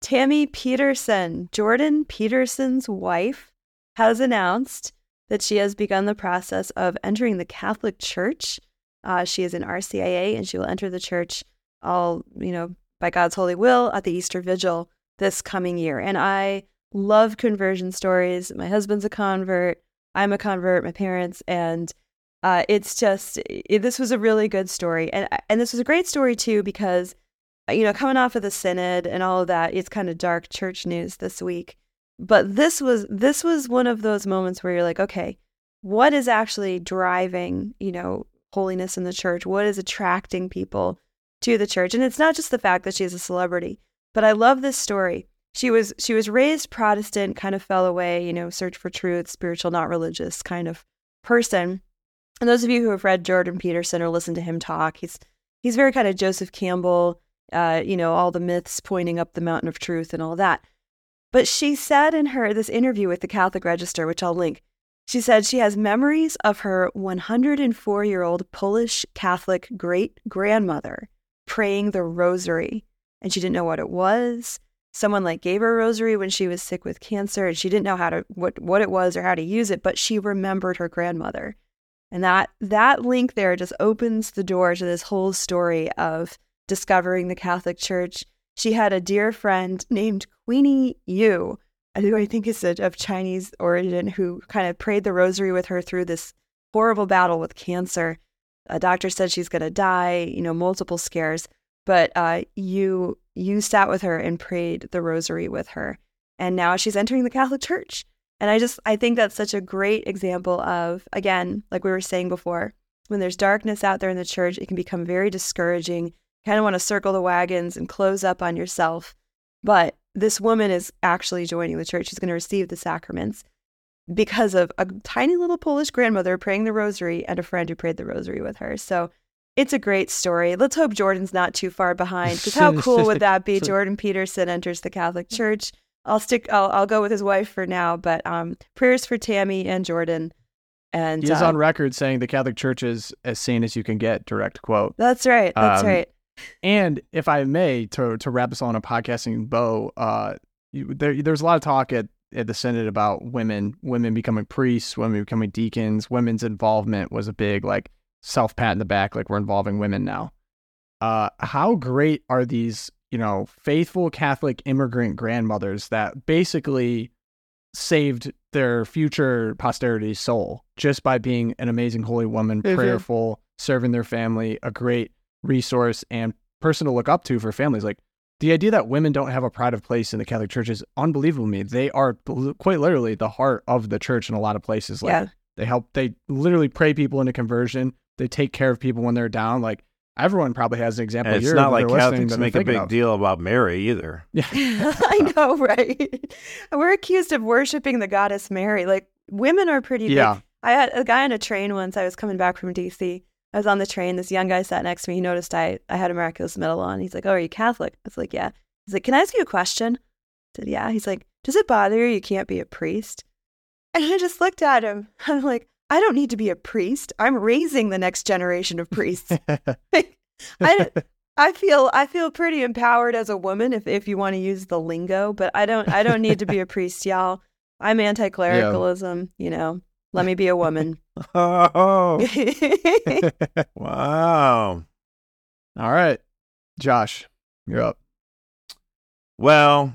Tammy Peterson, Jordan Peterson's wife, has announced that she has begun the process of entering the Catholic Church. Uh, she is an RCIA and she will enter the church all, you know, by God's holy will at the Easter Vigil this coming year. And I love conversion stories. My husband's a convert. I'm a convert, my parents, and uh, it's just it, this was a really good story, and and this was a great story too because you know coming off of the synod and all of that, it's kind of dark church news this week. But this was this was one of those moments where you're like, okay, what is actually driving you know holiness in the church? What is attracting people to the church? And it's not just the fact that she's a celebrity, but I love this story. She was she was raised Protestant, kind of fell away, you know, search for truth, spiritual, not religious kind of person. And those of you who have read Jordan Peterson or listened to him talk, he's he's very kind of Joseph Campbell, uh, you know, all the myths pointing up the mountain of truth and all that. But she said in her this interview with the Catholic Register, which I'll link, she said she has memories of her 104 year old Polish Catholic great grandmother praying the rosary, and she didn't know what it was. Someone like gave her a rosary when she was sick with cancer, and she didn't know how to what what it was or how to use it, but she remembered her grandmother. And that that link there just opens the door to this whole story of discovering the Catholic Church. She had a dear friend named Queenie Yu, who I think is a, of Chinese origin, who kind of prayed the rosary with her through this horrible battle with cancer. A doctor said she's going to die, you know, multiple scares, but uh, you you sat with her and prayed the rosary with her, and now she's entering the Catholic Church. And I just I think that's such a great example of again, like we were saying before, when there's darkness out there in the church, it can become very discouraging. Kind of want to circle the wagons and close up on yourself. But this woman is actually joining the church. She's going to receive the sacraments because of a tiny little Polish grandmother praying the rosary and a friend who prayed the rosary with her. So it's a great story. Let's hope Jordan's not too far behind. Because how cool would that be? Jordan Peterson enters the Catholic Church. I'll stick. I'll, I'll go with his wife for now. But um, prayers for Tammy and Jordan. And He is uh, on record saying the Catholic Church is as sane as you can get, direct quote. that's right. That's Um, right. And if I may, to to wrap us on a podcasting bow, uh, you, there, there's a lot of talk at, at the Synod about women, women becoming priests, women becoming deacons, women's involvement was a big like self pat in the back, like we're involving women now. Uh, how great are these, you know, faithful Catholic immigrant grandmothers that basically saved their future posterity's soul just by being an amazing holy woman, Mhm. prayerful, serving their family, a great resource and person to look up to for families. Like the idea that women don't have a pride of place in the Catholic Church is unbelievable to me. They are quite literally the heart of the church in a lot of places. Like Yeah. they help, they literally pray people into conversion. They take care of people when they're down. Like everyone probably has an example. And it's here not that like they're listening Catholics make a big of. deal about Mary either. Yeah. I know, right? We're accused of worshiping the goddess Mary. Like women are pretty. big. Yeah. I had a guy on a train once. I was coming back from DC. I was on the train. This young guy sat next to me. He noticed I, I had a miraculous medal on. He's like, "Oh, are you Catholic?" I was like, "Yeah." He's like, "Can I ask you a question?" I said, "Yeah." He's like, "Does it bother you you can't be a priest?" And I just looked at him. I'm like, "I don't need to be a priest. I'm raising the next generation of priests." I, I feel I feel pretty empowered as a woman if, if you want to use the lingo, but I don't I don't need to be a priest, y'all. I'm anti clericalism, you know. Let me be a woman. Oh, wow. All right. Josh, you're up. Well,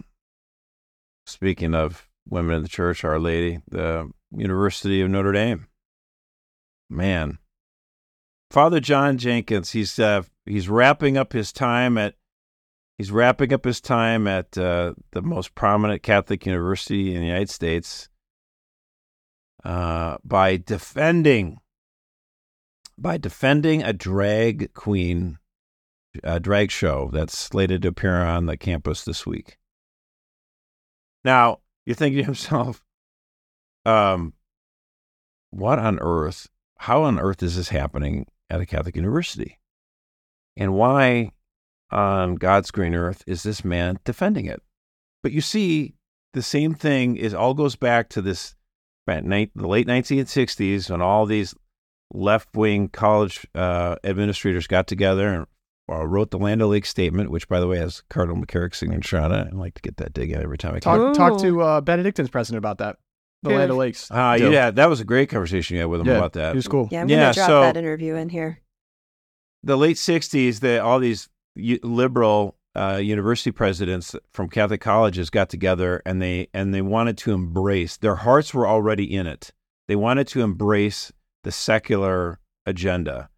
speaking of women in the church, Our Lady, the University of Notre Dame. Man, Father John Jenkins, he's uh, he's wrapping up his time at he's wrapping up his time at uh, the most prominent Catholic university in the United States uh, by defending by defending a drag queen a drag show that's slated to appear on the campus this week. Now, you're thinking to yourself, um, what on earth? How on earth is this happening at a Catholic university? And why on God's green earth is this man defending it? But you see, the same thing is all goes back to this the late 1960s when all these left wing college uh, administrators got together and uh, wrote the Land O'Lakes statement, which, by the way, has Cardinal McCarrick's signature on it. I like to get that dig in every time I Talk, can. talk to uh, Benedictine's president about that. The Good. Land O'Lakes. Uh, deal. yeah, that was a great conversation you had with him Yeah, about that. He was cool. Yeah, I'm going Yeah, drop so- that interview in here. the late 60s that all these liberal uh, university presidents from Catholic colleges got together and they and they wanted to embrace their hearts were already in it. They wanted to embrace the secular agenda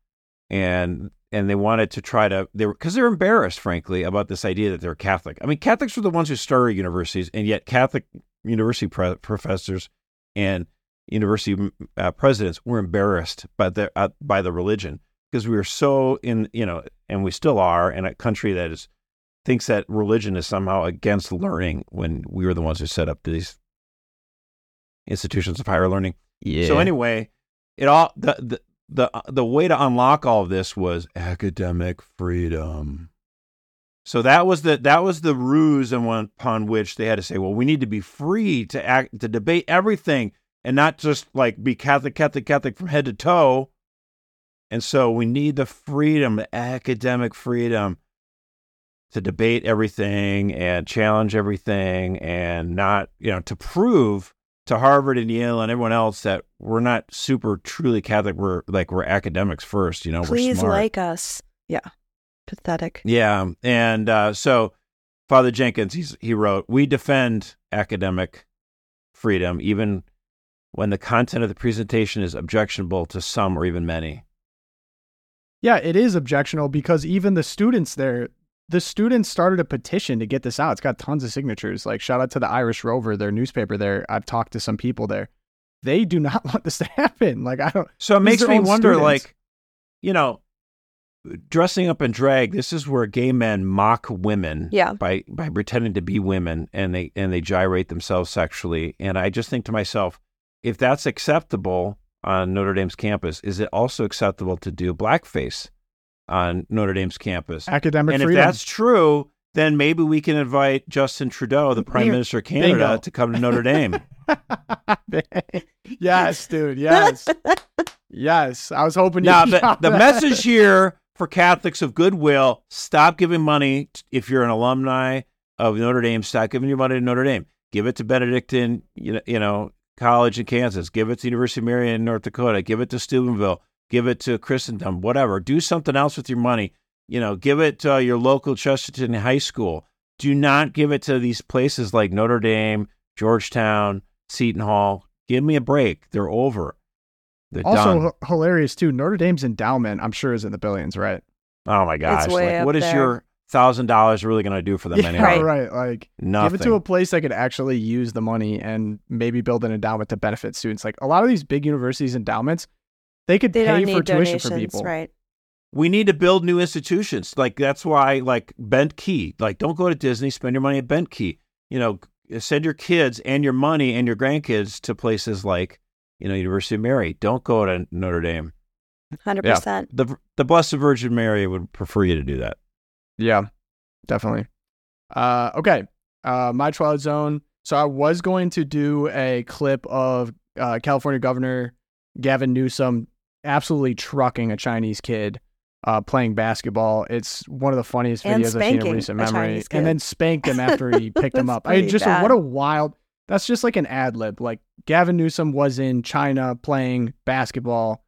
and and they wanted to try to they were because they're embarrassed frankly about this idea that they're Catholic. I mean Catholics were the ones who started universities and yet Catholic university pre- professors and university uh, presidents were embarrassed by the uh, by the religion because we were so in you know and we still are in a country that is thinks that religion is somehow against learning when we were the ones who set up these institutions of higher learning. Yeah. so anyway it all the, the the uh, the way to unlock all of this was academic freedom. So that was the that was the ruse and one upon which they had to say well we need to be free to act to debate everything and not just like be catholic catholic catholic from head to toe. And so we need the freedom, the academic freedom to debate everything and challenge everything and not, you know, to prove to Harvard and Yale and everyone else that we're not super truly Catholic. We're like, we're academics first, you know, we're Please smart. like us. Yeah. Pathetic. Yeah. And uh, so Father Jenkins, he's, he wrote, We defend academic freedom, even when the content of the presentation is objectionable to some or even many. Yeah, it is objectionable because even the students there, the students started a petition to get this out. It's got tons of signatures. Like shout out to the Irish Rover, their newspaper there. I've talked to some people there. They do not want this to happen. Like I don't So it makes me wonder, students. like, you know, dressing up in drag. This is where gay men mock women, Yeah. by by pretending to be women, and they and they gyrate themselves sexually. And I just think to myself, if that's acceptable on Notre Dame's campus, is it also acceptable to do blackface on Notre Dame's campus? academic and if that's true, then maybe we can invite Justin Trudeau, the Prime. Minister of Canada, Bingo. to come to Notre Dame. yes, dude. Yes. yes. I was hoping you Now, the, the message here for Catholics of goodwill stop giving money if you're an alumni of Notre Dame. Stop giving your money to Notre Dame. Give it to Benedictine, you know, you know College in Kansas. Give it to University of Marion in North Dakota. Give it to Steubenville. Give it to Christendom. Whatever. Do something else with your money. You know, give it to uh, your local Chesterton High School. Do not give it to these places like Notre Dame, Georgetown, Seton Hall. Give me a break. They're over. They're also done. h- hilarious too. Notre Dame's endowment, I'm sure, is in the billions, right? Oh my gosh! way Like, up what is there. your thousand dollars really going to do for them yeah, anyway? right. Like Nothing. give it to a place that could actually use the money and maybe build an endowment to benefit students. Like a lot of these big universities endowments, they could They pay for tuition donations, for people. right? we need to build new institutions. Like that's why, like Bentkey. Like don't go to Disney. Spend your money at Bentkey. You know, send your kids and your money and your grandkids to places like you know University of Mary. Don't go to Notre Dame. 100%. The the Blessed Virgin Mary would prefer you to do that. Yeah, definitely. Uh, okay. Uh, my Twilight Zone. So I was going to do a clip of uh, California Governor Gavin Newsom absolutely trucking a Chinese kid uh, playing basketball. It's one of the funniest And videos I've seen in recent memory. And then spanked him after he picked him up. I just bad. what a wild. That's just like an ad lib. Like Gavin Newsom was in China playing basketball,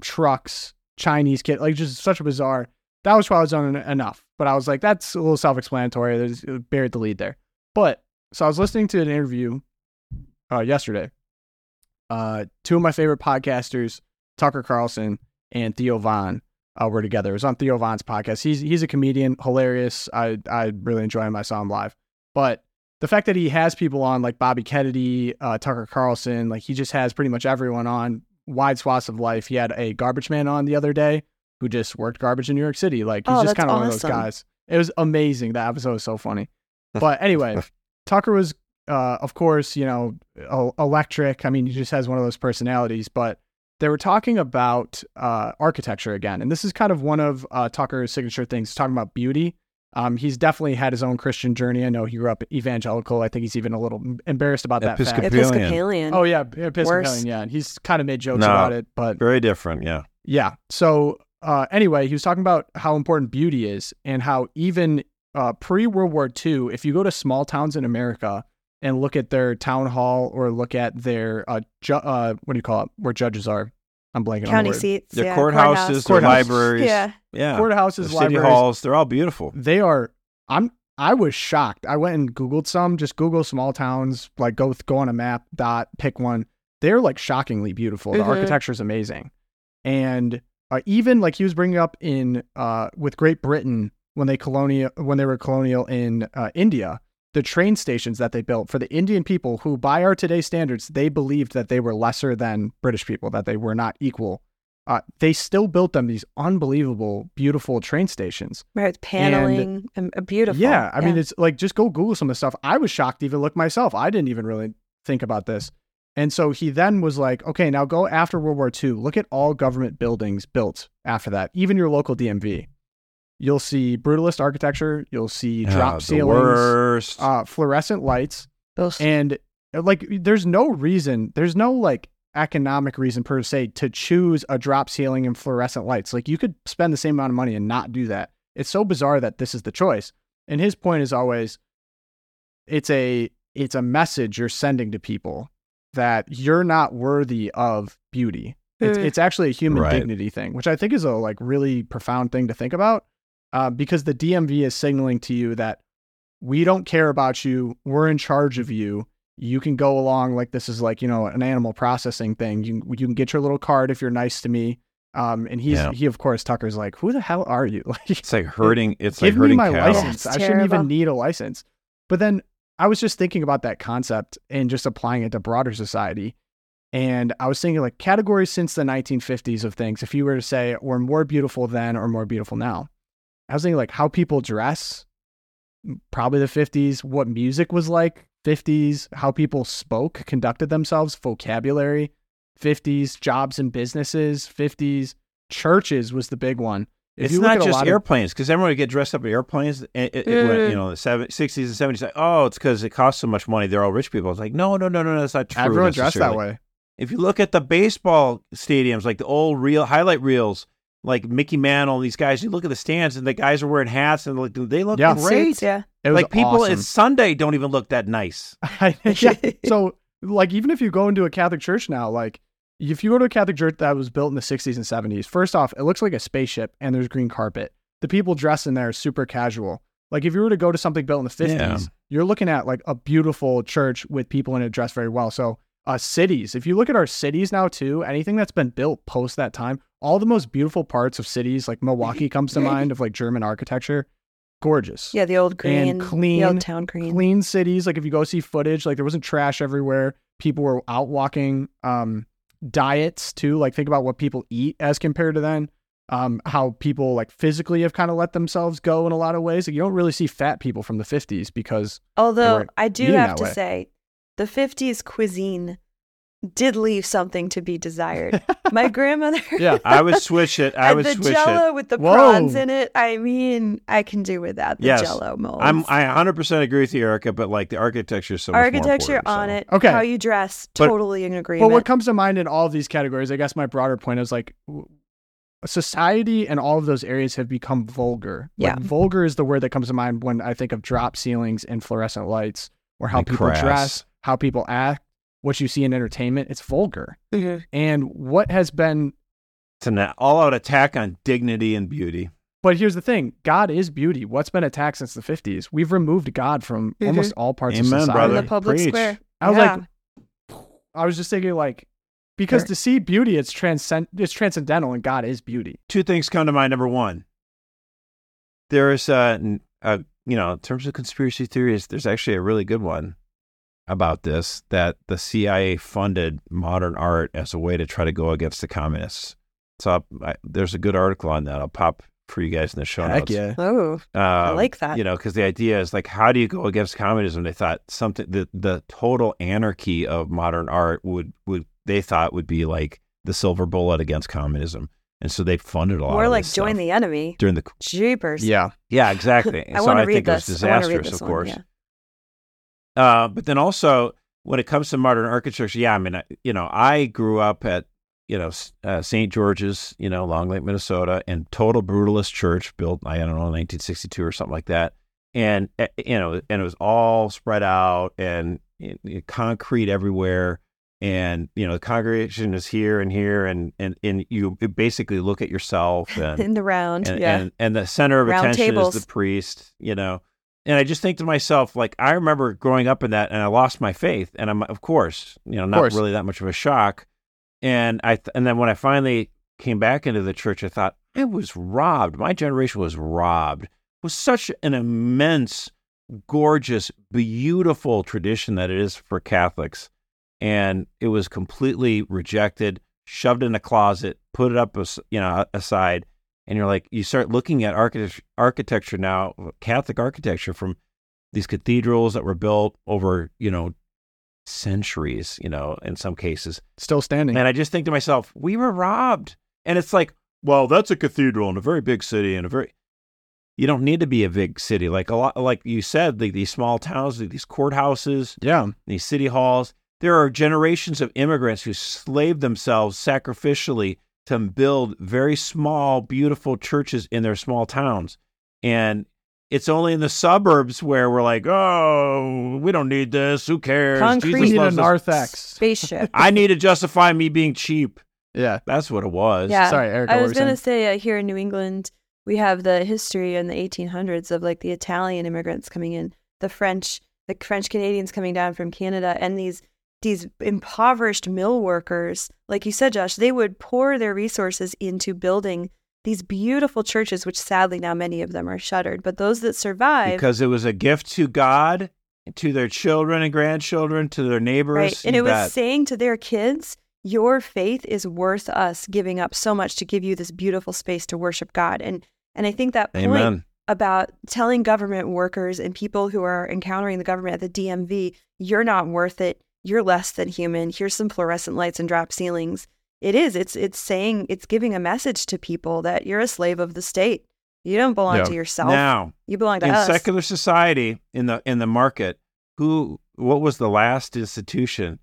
trucks, Chinese kid. Like just such a bizarre. That was Twilight Zone en- enough. But I was like, that's a little self explanatory. There's buried the lead there. But so I was listening to an interview uh, yesterday. Uh, two of my favorite podcasters, Tucker Carlson and Theo Von, uh, were together. It was on Theo Von's podcast. He's he's a comedian, hilarious. I I really enjoy him. I saw him live. But the fact that he has people on like Bobby Kennedy, uh, Tucker Carlson, like he just has pretty much everyone on wide swaths of life. He had a garbage man on the other day who just worked garbage in New York City. Like he's Oh, just kind of one of those guys. It was amazing. That episode was so funny. But anyway, Tucker was uh, of course, you know, electric. I mean, he just has one of those personalities. But they were talking about uh, architecture again, and this is kind of one of uh, Tucker's signature things. Talking about beauty. Um, he's definitely had his own Christian journey. I know he grew up evangelical. I think he's even a little embarrassed about that fact. Episcopalian. Episcopalian. Oh yeah, Episcopalian. Worse. Yeah, and he's kind of made jokes No. about it, but Very different. Yeah. yeah. So uh, anyway, he was talking about how important beauty is and how even uh, pre World War II, if you go to small towns in America and look at their town hall or look at their uh, ju- uh what do you call it, where judges are? I'm blanking on County the word. seats. Their yeah, courthouses, their libraries. Yeah. Yeah. Courthouses, The city libraries, halls, they're all beautiful. they are. I'm. I was shocked. I went and googled some. Just Google small towns. Like go go on a map. Dot pick one. They're like shockingly beautiful. The Mhm. architecture is amazing, and uh, even like he was bringing up in uh with Great Britain when they colonial when they were colonial in uh, India. The train stations that they built for the Indian people, who by our today's standards, they believed that they were lesser than British people, that they were not equal. Uh, they still built them these unbelievable, beautiful train stations. Right. It's paneling. and, uh, beautiful. Yeah, I mean, it's like just go Google some of the stuff. I was shocked to even look myself. I didn't even really think about this. And so he then was like, okay, now go after World War II. Look at all government buildings built after that, even your local DMV. You'll see brutalist architecture. You'll see drop the ceilings, worst. uh, fluorescent lights, Ugh. and uh, like there's no reason, there's no like economic reason per se to choose a drop ceiling and fluorescent lights. Like you could spend the same amount of money and not do that. It's so bizarre that this is the choice. And his point is always it's a it's a message you're sending to people that you're not worthy of beauty. It's Mm. it's actually a human Right. dignity thing, which I think is a like really profound thing to think about. Uh, because the DMV is signaling to you that we don't care about you. We're in charge of you. You can go along like this is like you know an animal processing thing. You you can get your little card if you're nice to me. Um, and he's Yeah. he of course Tucker's like, who the hell are you? Like, it's like hurting. It's like give me hurting my cows. license. That's I shouldn't even need a license. But then I was just thinking about that concept and just applying it to broader society. And I was thinking like categories since the 1950s of things. If you were to say we're more beautiful then or more beautiful now, I was thinking like how people dress, probably the 50s, what music was like, 50s, how people spoke, conducted themselves, vocabulary, 50s, jobs and businesses, 50s, churches was the big one. If It's you look not just airplanes because everyone would get dressed up in airplanes. It, it, it went, Mm. you know, the seven, 60s and 70s. Like, oh, it's because it costs so much money. They're all rich people. It's like, no, no, no, no, no. That's not true. everyone dressed that way. If you look at the baseball stadiums, like the old real highlight reels, like Mickey Mantle, these guys, you look at the stands and the guys are wearing hats and like, they look Yeah. great. Suits, yeah. It was like people, awesome. it's Sunday, don't even look that nice. yeah. So, like, even if you go into a Catholic church now, like, if you go to a Catholic church that was built in the 60s and 70s, first off, it looks like a spaceship and there's green carpet. The people dressed in there are super casual. Like, if you were to go to something built in the 50s, Yeah. you're looking at like a beautiful church with people in it dressed very well. So, uh, cities, if you look at our cities now, too, anything that's been built post that time, all the most beautiful parts of cities, like Milwaukee comes to mind of like German architecture, gorgeous Yeah, the old green. clean, The old town green. clean cities. Like if you go see footage, like there wasn't trash everywhere. People were out walking. Um, diets too. Like think about what people eat as compared to then. Um, how people like physically have kind of let themselves go in a lot of ways. Like you don't really see fat people from the 50s because Although I do have to way. say, the 50s cuisine did leave something to be desired. My grandmother. yeah, I would switch it. I and would the switch jello it. with the Whoa. prawns in it. I mean, I can do without the Yes. jello mold. I'm, I 100% agree with you, Erica, but like the architecture is so much more Architecture on so. it. Okay. How you dress. But- Totally in agreement. But what comes to mind in all of these categories, I guess my broader point is like society and all of those areas have become vulgar. Like, Yeah. vulgar is the word that comes to mind when I think of drop ceilings and fluorescent lights or how And people crass. dress, how people act, what you see in entertainment. It's vulgar. Mhm. And what has been, It's an all-out attack on dignity and beauty. but here's the thing God is beauty. What's been attacked since the 50s? We've removed God from Mhm. almost all parts of Amen, society. in brother. the public Preach. square. I was Yeah. like, I was just thinking like, because Sure. to see beauty, it's transcend, it's transcendental, and God is beauty. Two things come to mind. Number one, there's a, a you know, in terms of conspiracy theories, there's actually a really good one about this that the CIA funded modern art as a way to try to go against the communists. So I, there's a good article on that. I'll pop for you guys in the show Heck notes. yeah. Oh, I Um, like that. You know, because the idea is like, how do you go against communism? They thought something the the total anarchy of modern art would would they thought would be like the silver bullet against communism, and so they funded a lot. more of like this join stuff the enemy. during the Jeepers. Yeah. yeah exactly. I so want to I read think it was this. I want to read disastrous, this of one, course. yeah. Uh, but then also when it comes to modern architecture, yeah, I mean, I, you know, I grew up at you know uh, St. George's, you know, Long Lake, Minnesota, and total brutalist church built, I don't know, 1962 or something like that, and uh, you know, and it was all spread out and y- y- concrete everywhere. And you know the congregation is here and here, and and and you basically look at yourself and In the round. and, yeah. and and the center of Round attention tables. is the priest, you know. And I just think to myself, like I remember growing up in that, and I lost my faith, and I'm of course, you know, not really that much of a shock. And I th- and then when I finally came back into the church, I thought I was robbed. My generation was robbed. It was such an immense, gorgeous, beautiful tradition that it is for Catholics, and it was completely rejected, shoved in a closet, put it up, as- you know, aside and you're like you start looking at architecture architecture now catholic architecture from these cathedrals that were built over you know centuries you know in some cases Still standing. and i just think to myself we were robbed and it's like well that's a cathedral in a very big city and a very you don't need to be a big city like a lot like you said like these small towns these courthouses yeah. these city halls. There are generations of immigrants who slaved themselves sacrificially to build very small, beautiful churches in their small towns. And it's only in the suburbs where we're like, oh, we don't need this. Who cares? Concrete. Jesus We a loves us." narthex. Spaceship. I need to justify me being cheap. Yeah. That's what it was. Yeah. Sorry, Erica. I was going to say uh, here in New England, we have the history in the 1800s of like the Italian immigrants coming in, the French, the French Canadians coming down from Canada, and these these impoverished mill workers, like you said, Josh, they would pour their resources into building these beautiful churches, which sadly now many of them are shuttered. But those that survive, Because it was a gift to God, to their children and grandchildren, to their neighbors. right, and it was saying to their kids, "Your faith is worth us giving up so much to give you this beautiful space to worship God." And and I think that point Amen. about telling government workers and people who are encountering the government at the DMV, you're not worth it. You're less than human. Here's some fluorescent lights and drop ceilings. It is. It's it's saying it's giving a message to people that you're a slave of the state. You don't belong Yeah. to yourself. Now, you belong to in us. secular society in the in the market who what was the last institution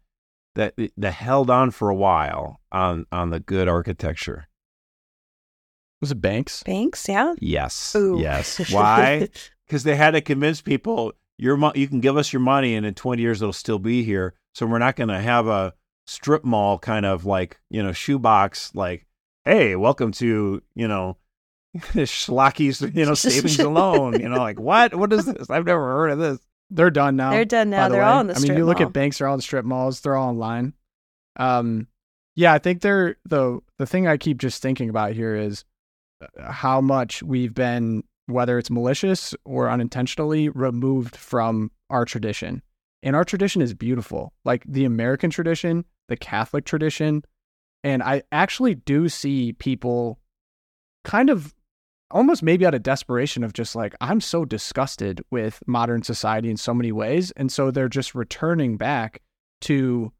that that held on for a while on on the good architecture Was it Banks? Banks, yeah. yes Ooh. yes why because they had to convince people your mo- you can give us your money and in 20 years it'll still be here so we're not going to have a strip mall kind of like you know shoebox like hey welcome to you know this Schlocky's you know savings and loan you know like what what is this i've never heard of this They're done now. They're done now. the They're way. all in the I mean, strip you look mall. at banks; they're all in strip malls. They're all online. Um, yeah, I think they're the the thing I keep just thinking about here is uh, how much we've been, whether it's malicious or unintentionally, removed from our tradition. And our tradition is beautiful, like the American tradition, the Catholic tradition, and I actually do see people kind of almost maybe out of desperation of just like I'm so disgusted with modern society in so many ways and so they're just returning back to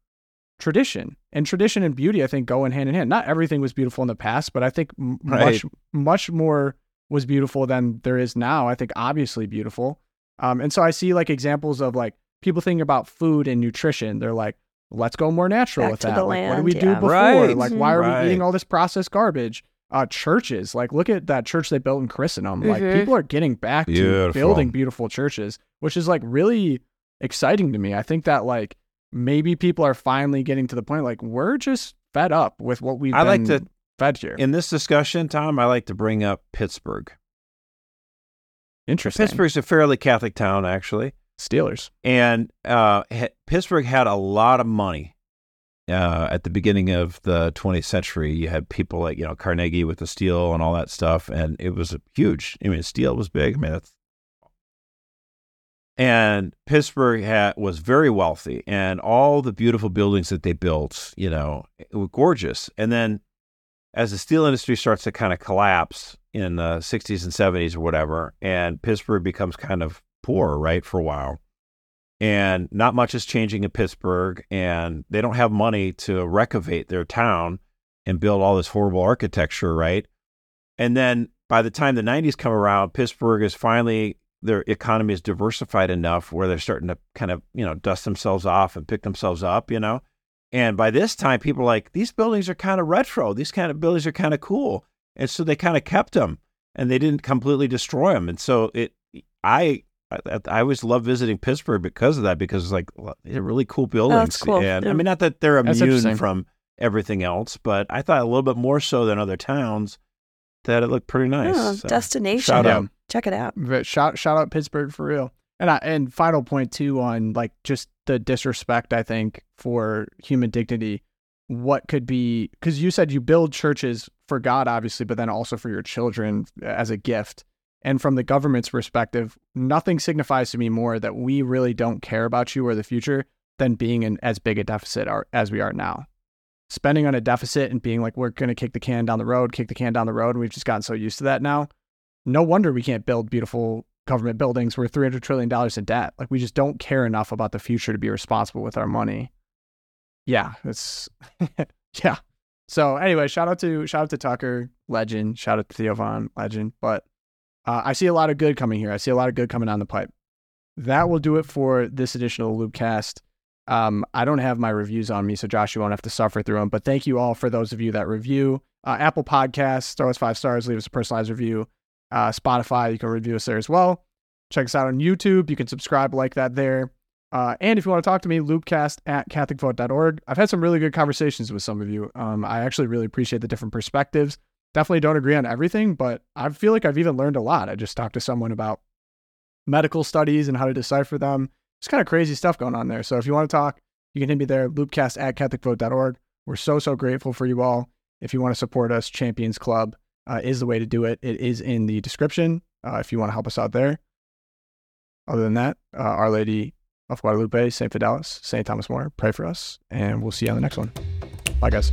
tradition. And tradition and beauty I think go in hand in hand. Not everything was beautiful in the past but I think m- Right. much much more was beautiful than there is now I think obviously beautiful. Um and so I see like examples of like people thinking about food and nutrition they're like let's go more natural Back with to that the like what do land, we do before Right. like why are Right. we eating all this processed garbage uh, churches. Like, look at that church they built in Christendom. Like, Mhm. people are getting back to building beautiful churches, which is like really exciting to me. I think that like maybe people are finally getting to the point like we're just fed up with what we've I like to- fed here. in this discussion tom i like to bring up pittsburgh Interesting. pittsburgh's a fairly catholic town actually Steelers. and uh, Pittsburgh had a lot of money uh, at the beginning of the 20th century. You had people like you know Carnegie with the steel and all that stuff, and it was huge. I mean, steel was big. I mean, that's and Pittsburgh had, was very wealthy, and all the beautiful buildings that they built, you know, were gorgeous. And then as the steel industry starts to kind of collapse in the 60s and 70s or whatever, and Pittsburgh becomes kind of poor, right, for a while. And not much is changing in Pittsburgh, and they don't have money to recavate their town and build all this horrible architecture, right? And then by the time the 90s come around, Pittsburgh is finally their economy is diversified enough where they're starting to kind of, you know, dust themselves off and pick themselves up, you know. And by this time, people are like, these buildings are kind of retro. These kind of buildings are kind of cool. And so they kind of kept them and they didn't completely destroy them. And so it, I, I, I always love visiting Pittsburgh because of that, because it's like, they're really cool oh, buildings. cool. And Yeah. I mean, not that they're immune from everything else, but I thought a little bit more so than other towns that it looked pretty nice. Oh, So, destination. shout Yeah. out. Check it out. But shout shout out Pittsburgh for real. And I, and final point too on like just the disrespect I think for human dignity. What could be because you said you build churches for God obviously, but then also for your children as a gift. And from the government's perspective, nothing signifies to me more that we really don't care about you or the future than being in as big a deficit as we are now. Spending on a deficit and being like we're going to kick the can down the road, kick the can down the road, and we've just gotten so used to that now no wonder we can't build beautiful government buildings. We're $300 trillion in debt. Like, we just don't care enough about the future to be responsible with our money. Yeah, it's, yeah. So, anyway, shout out to, shout out to Tucker, legend. Shout out to Theo Von, legend. But uh, I see a lot of good coming here. I see a lot of good coming down the pipe. That will do it for this edition of Loopcast. Um, I don't have my reviews on me, so Josh, you won't have to suffer through them. But thank you all for those of you that review. Uh, Apple Podcasts, throw us five stars, leave us a personalized review uh, Spotify. You can review us there as well. Check us out on YouTube. You can subscribe, like that there. Uh, and if you want to talk to me, loopcast at catholicvote.org. I've had some really good conversations with some of you. Um, I actually really appreciate the different perspectives. Definitely don't agree on everything, but I feel like I've even learned a lot. I just talked to someone about medical studies and how to decipher them. It's kind of crazy stuff going on there. So if you want to talk, you can hit me there, loopcast at catholicvote.org. We're so, so grateful for you all. If you want to support us, Champions Club uh, is the way to do it. It is in the description uh, if you want to help us out there. Other than that, uh, Our Lady of Guadalupe, St. Fidelis, St. Thomas More, pray for us, and we'll see you on the next one. Bye, guys.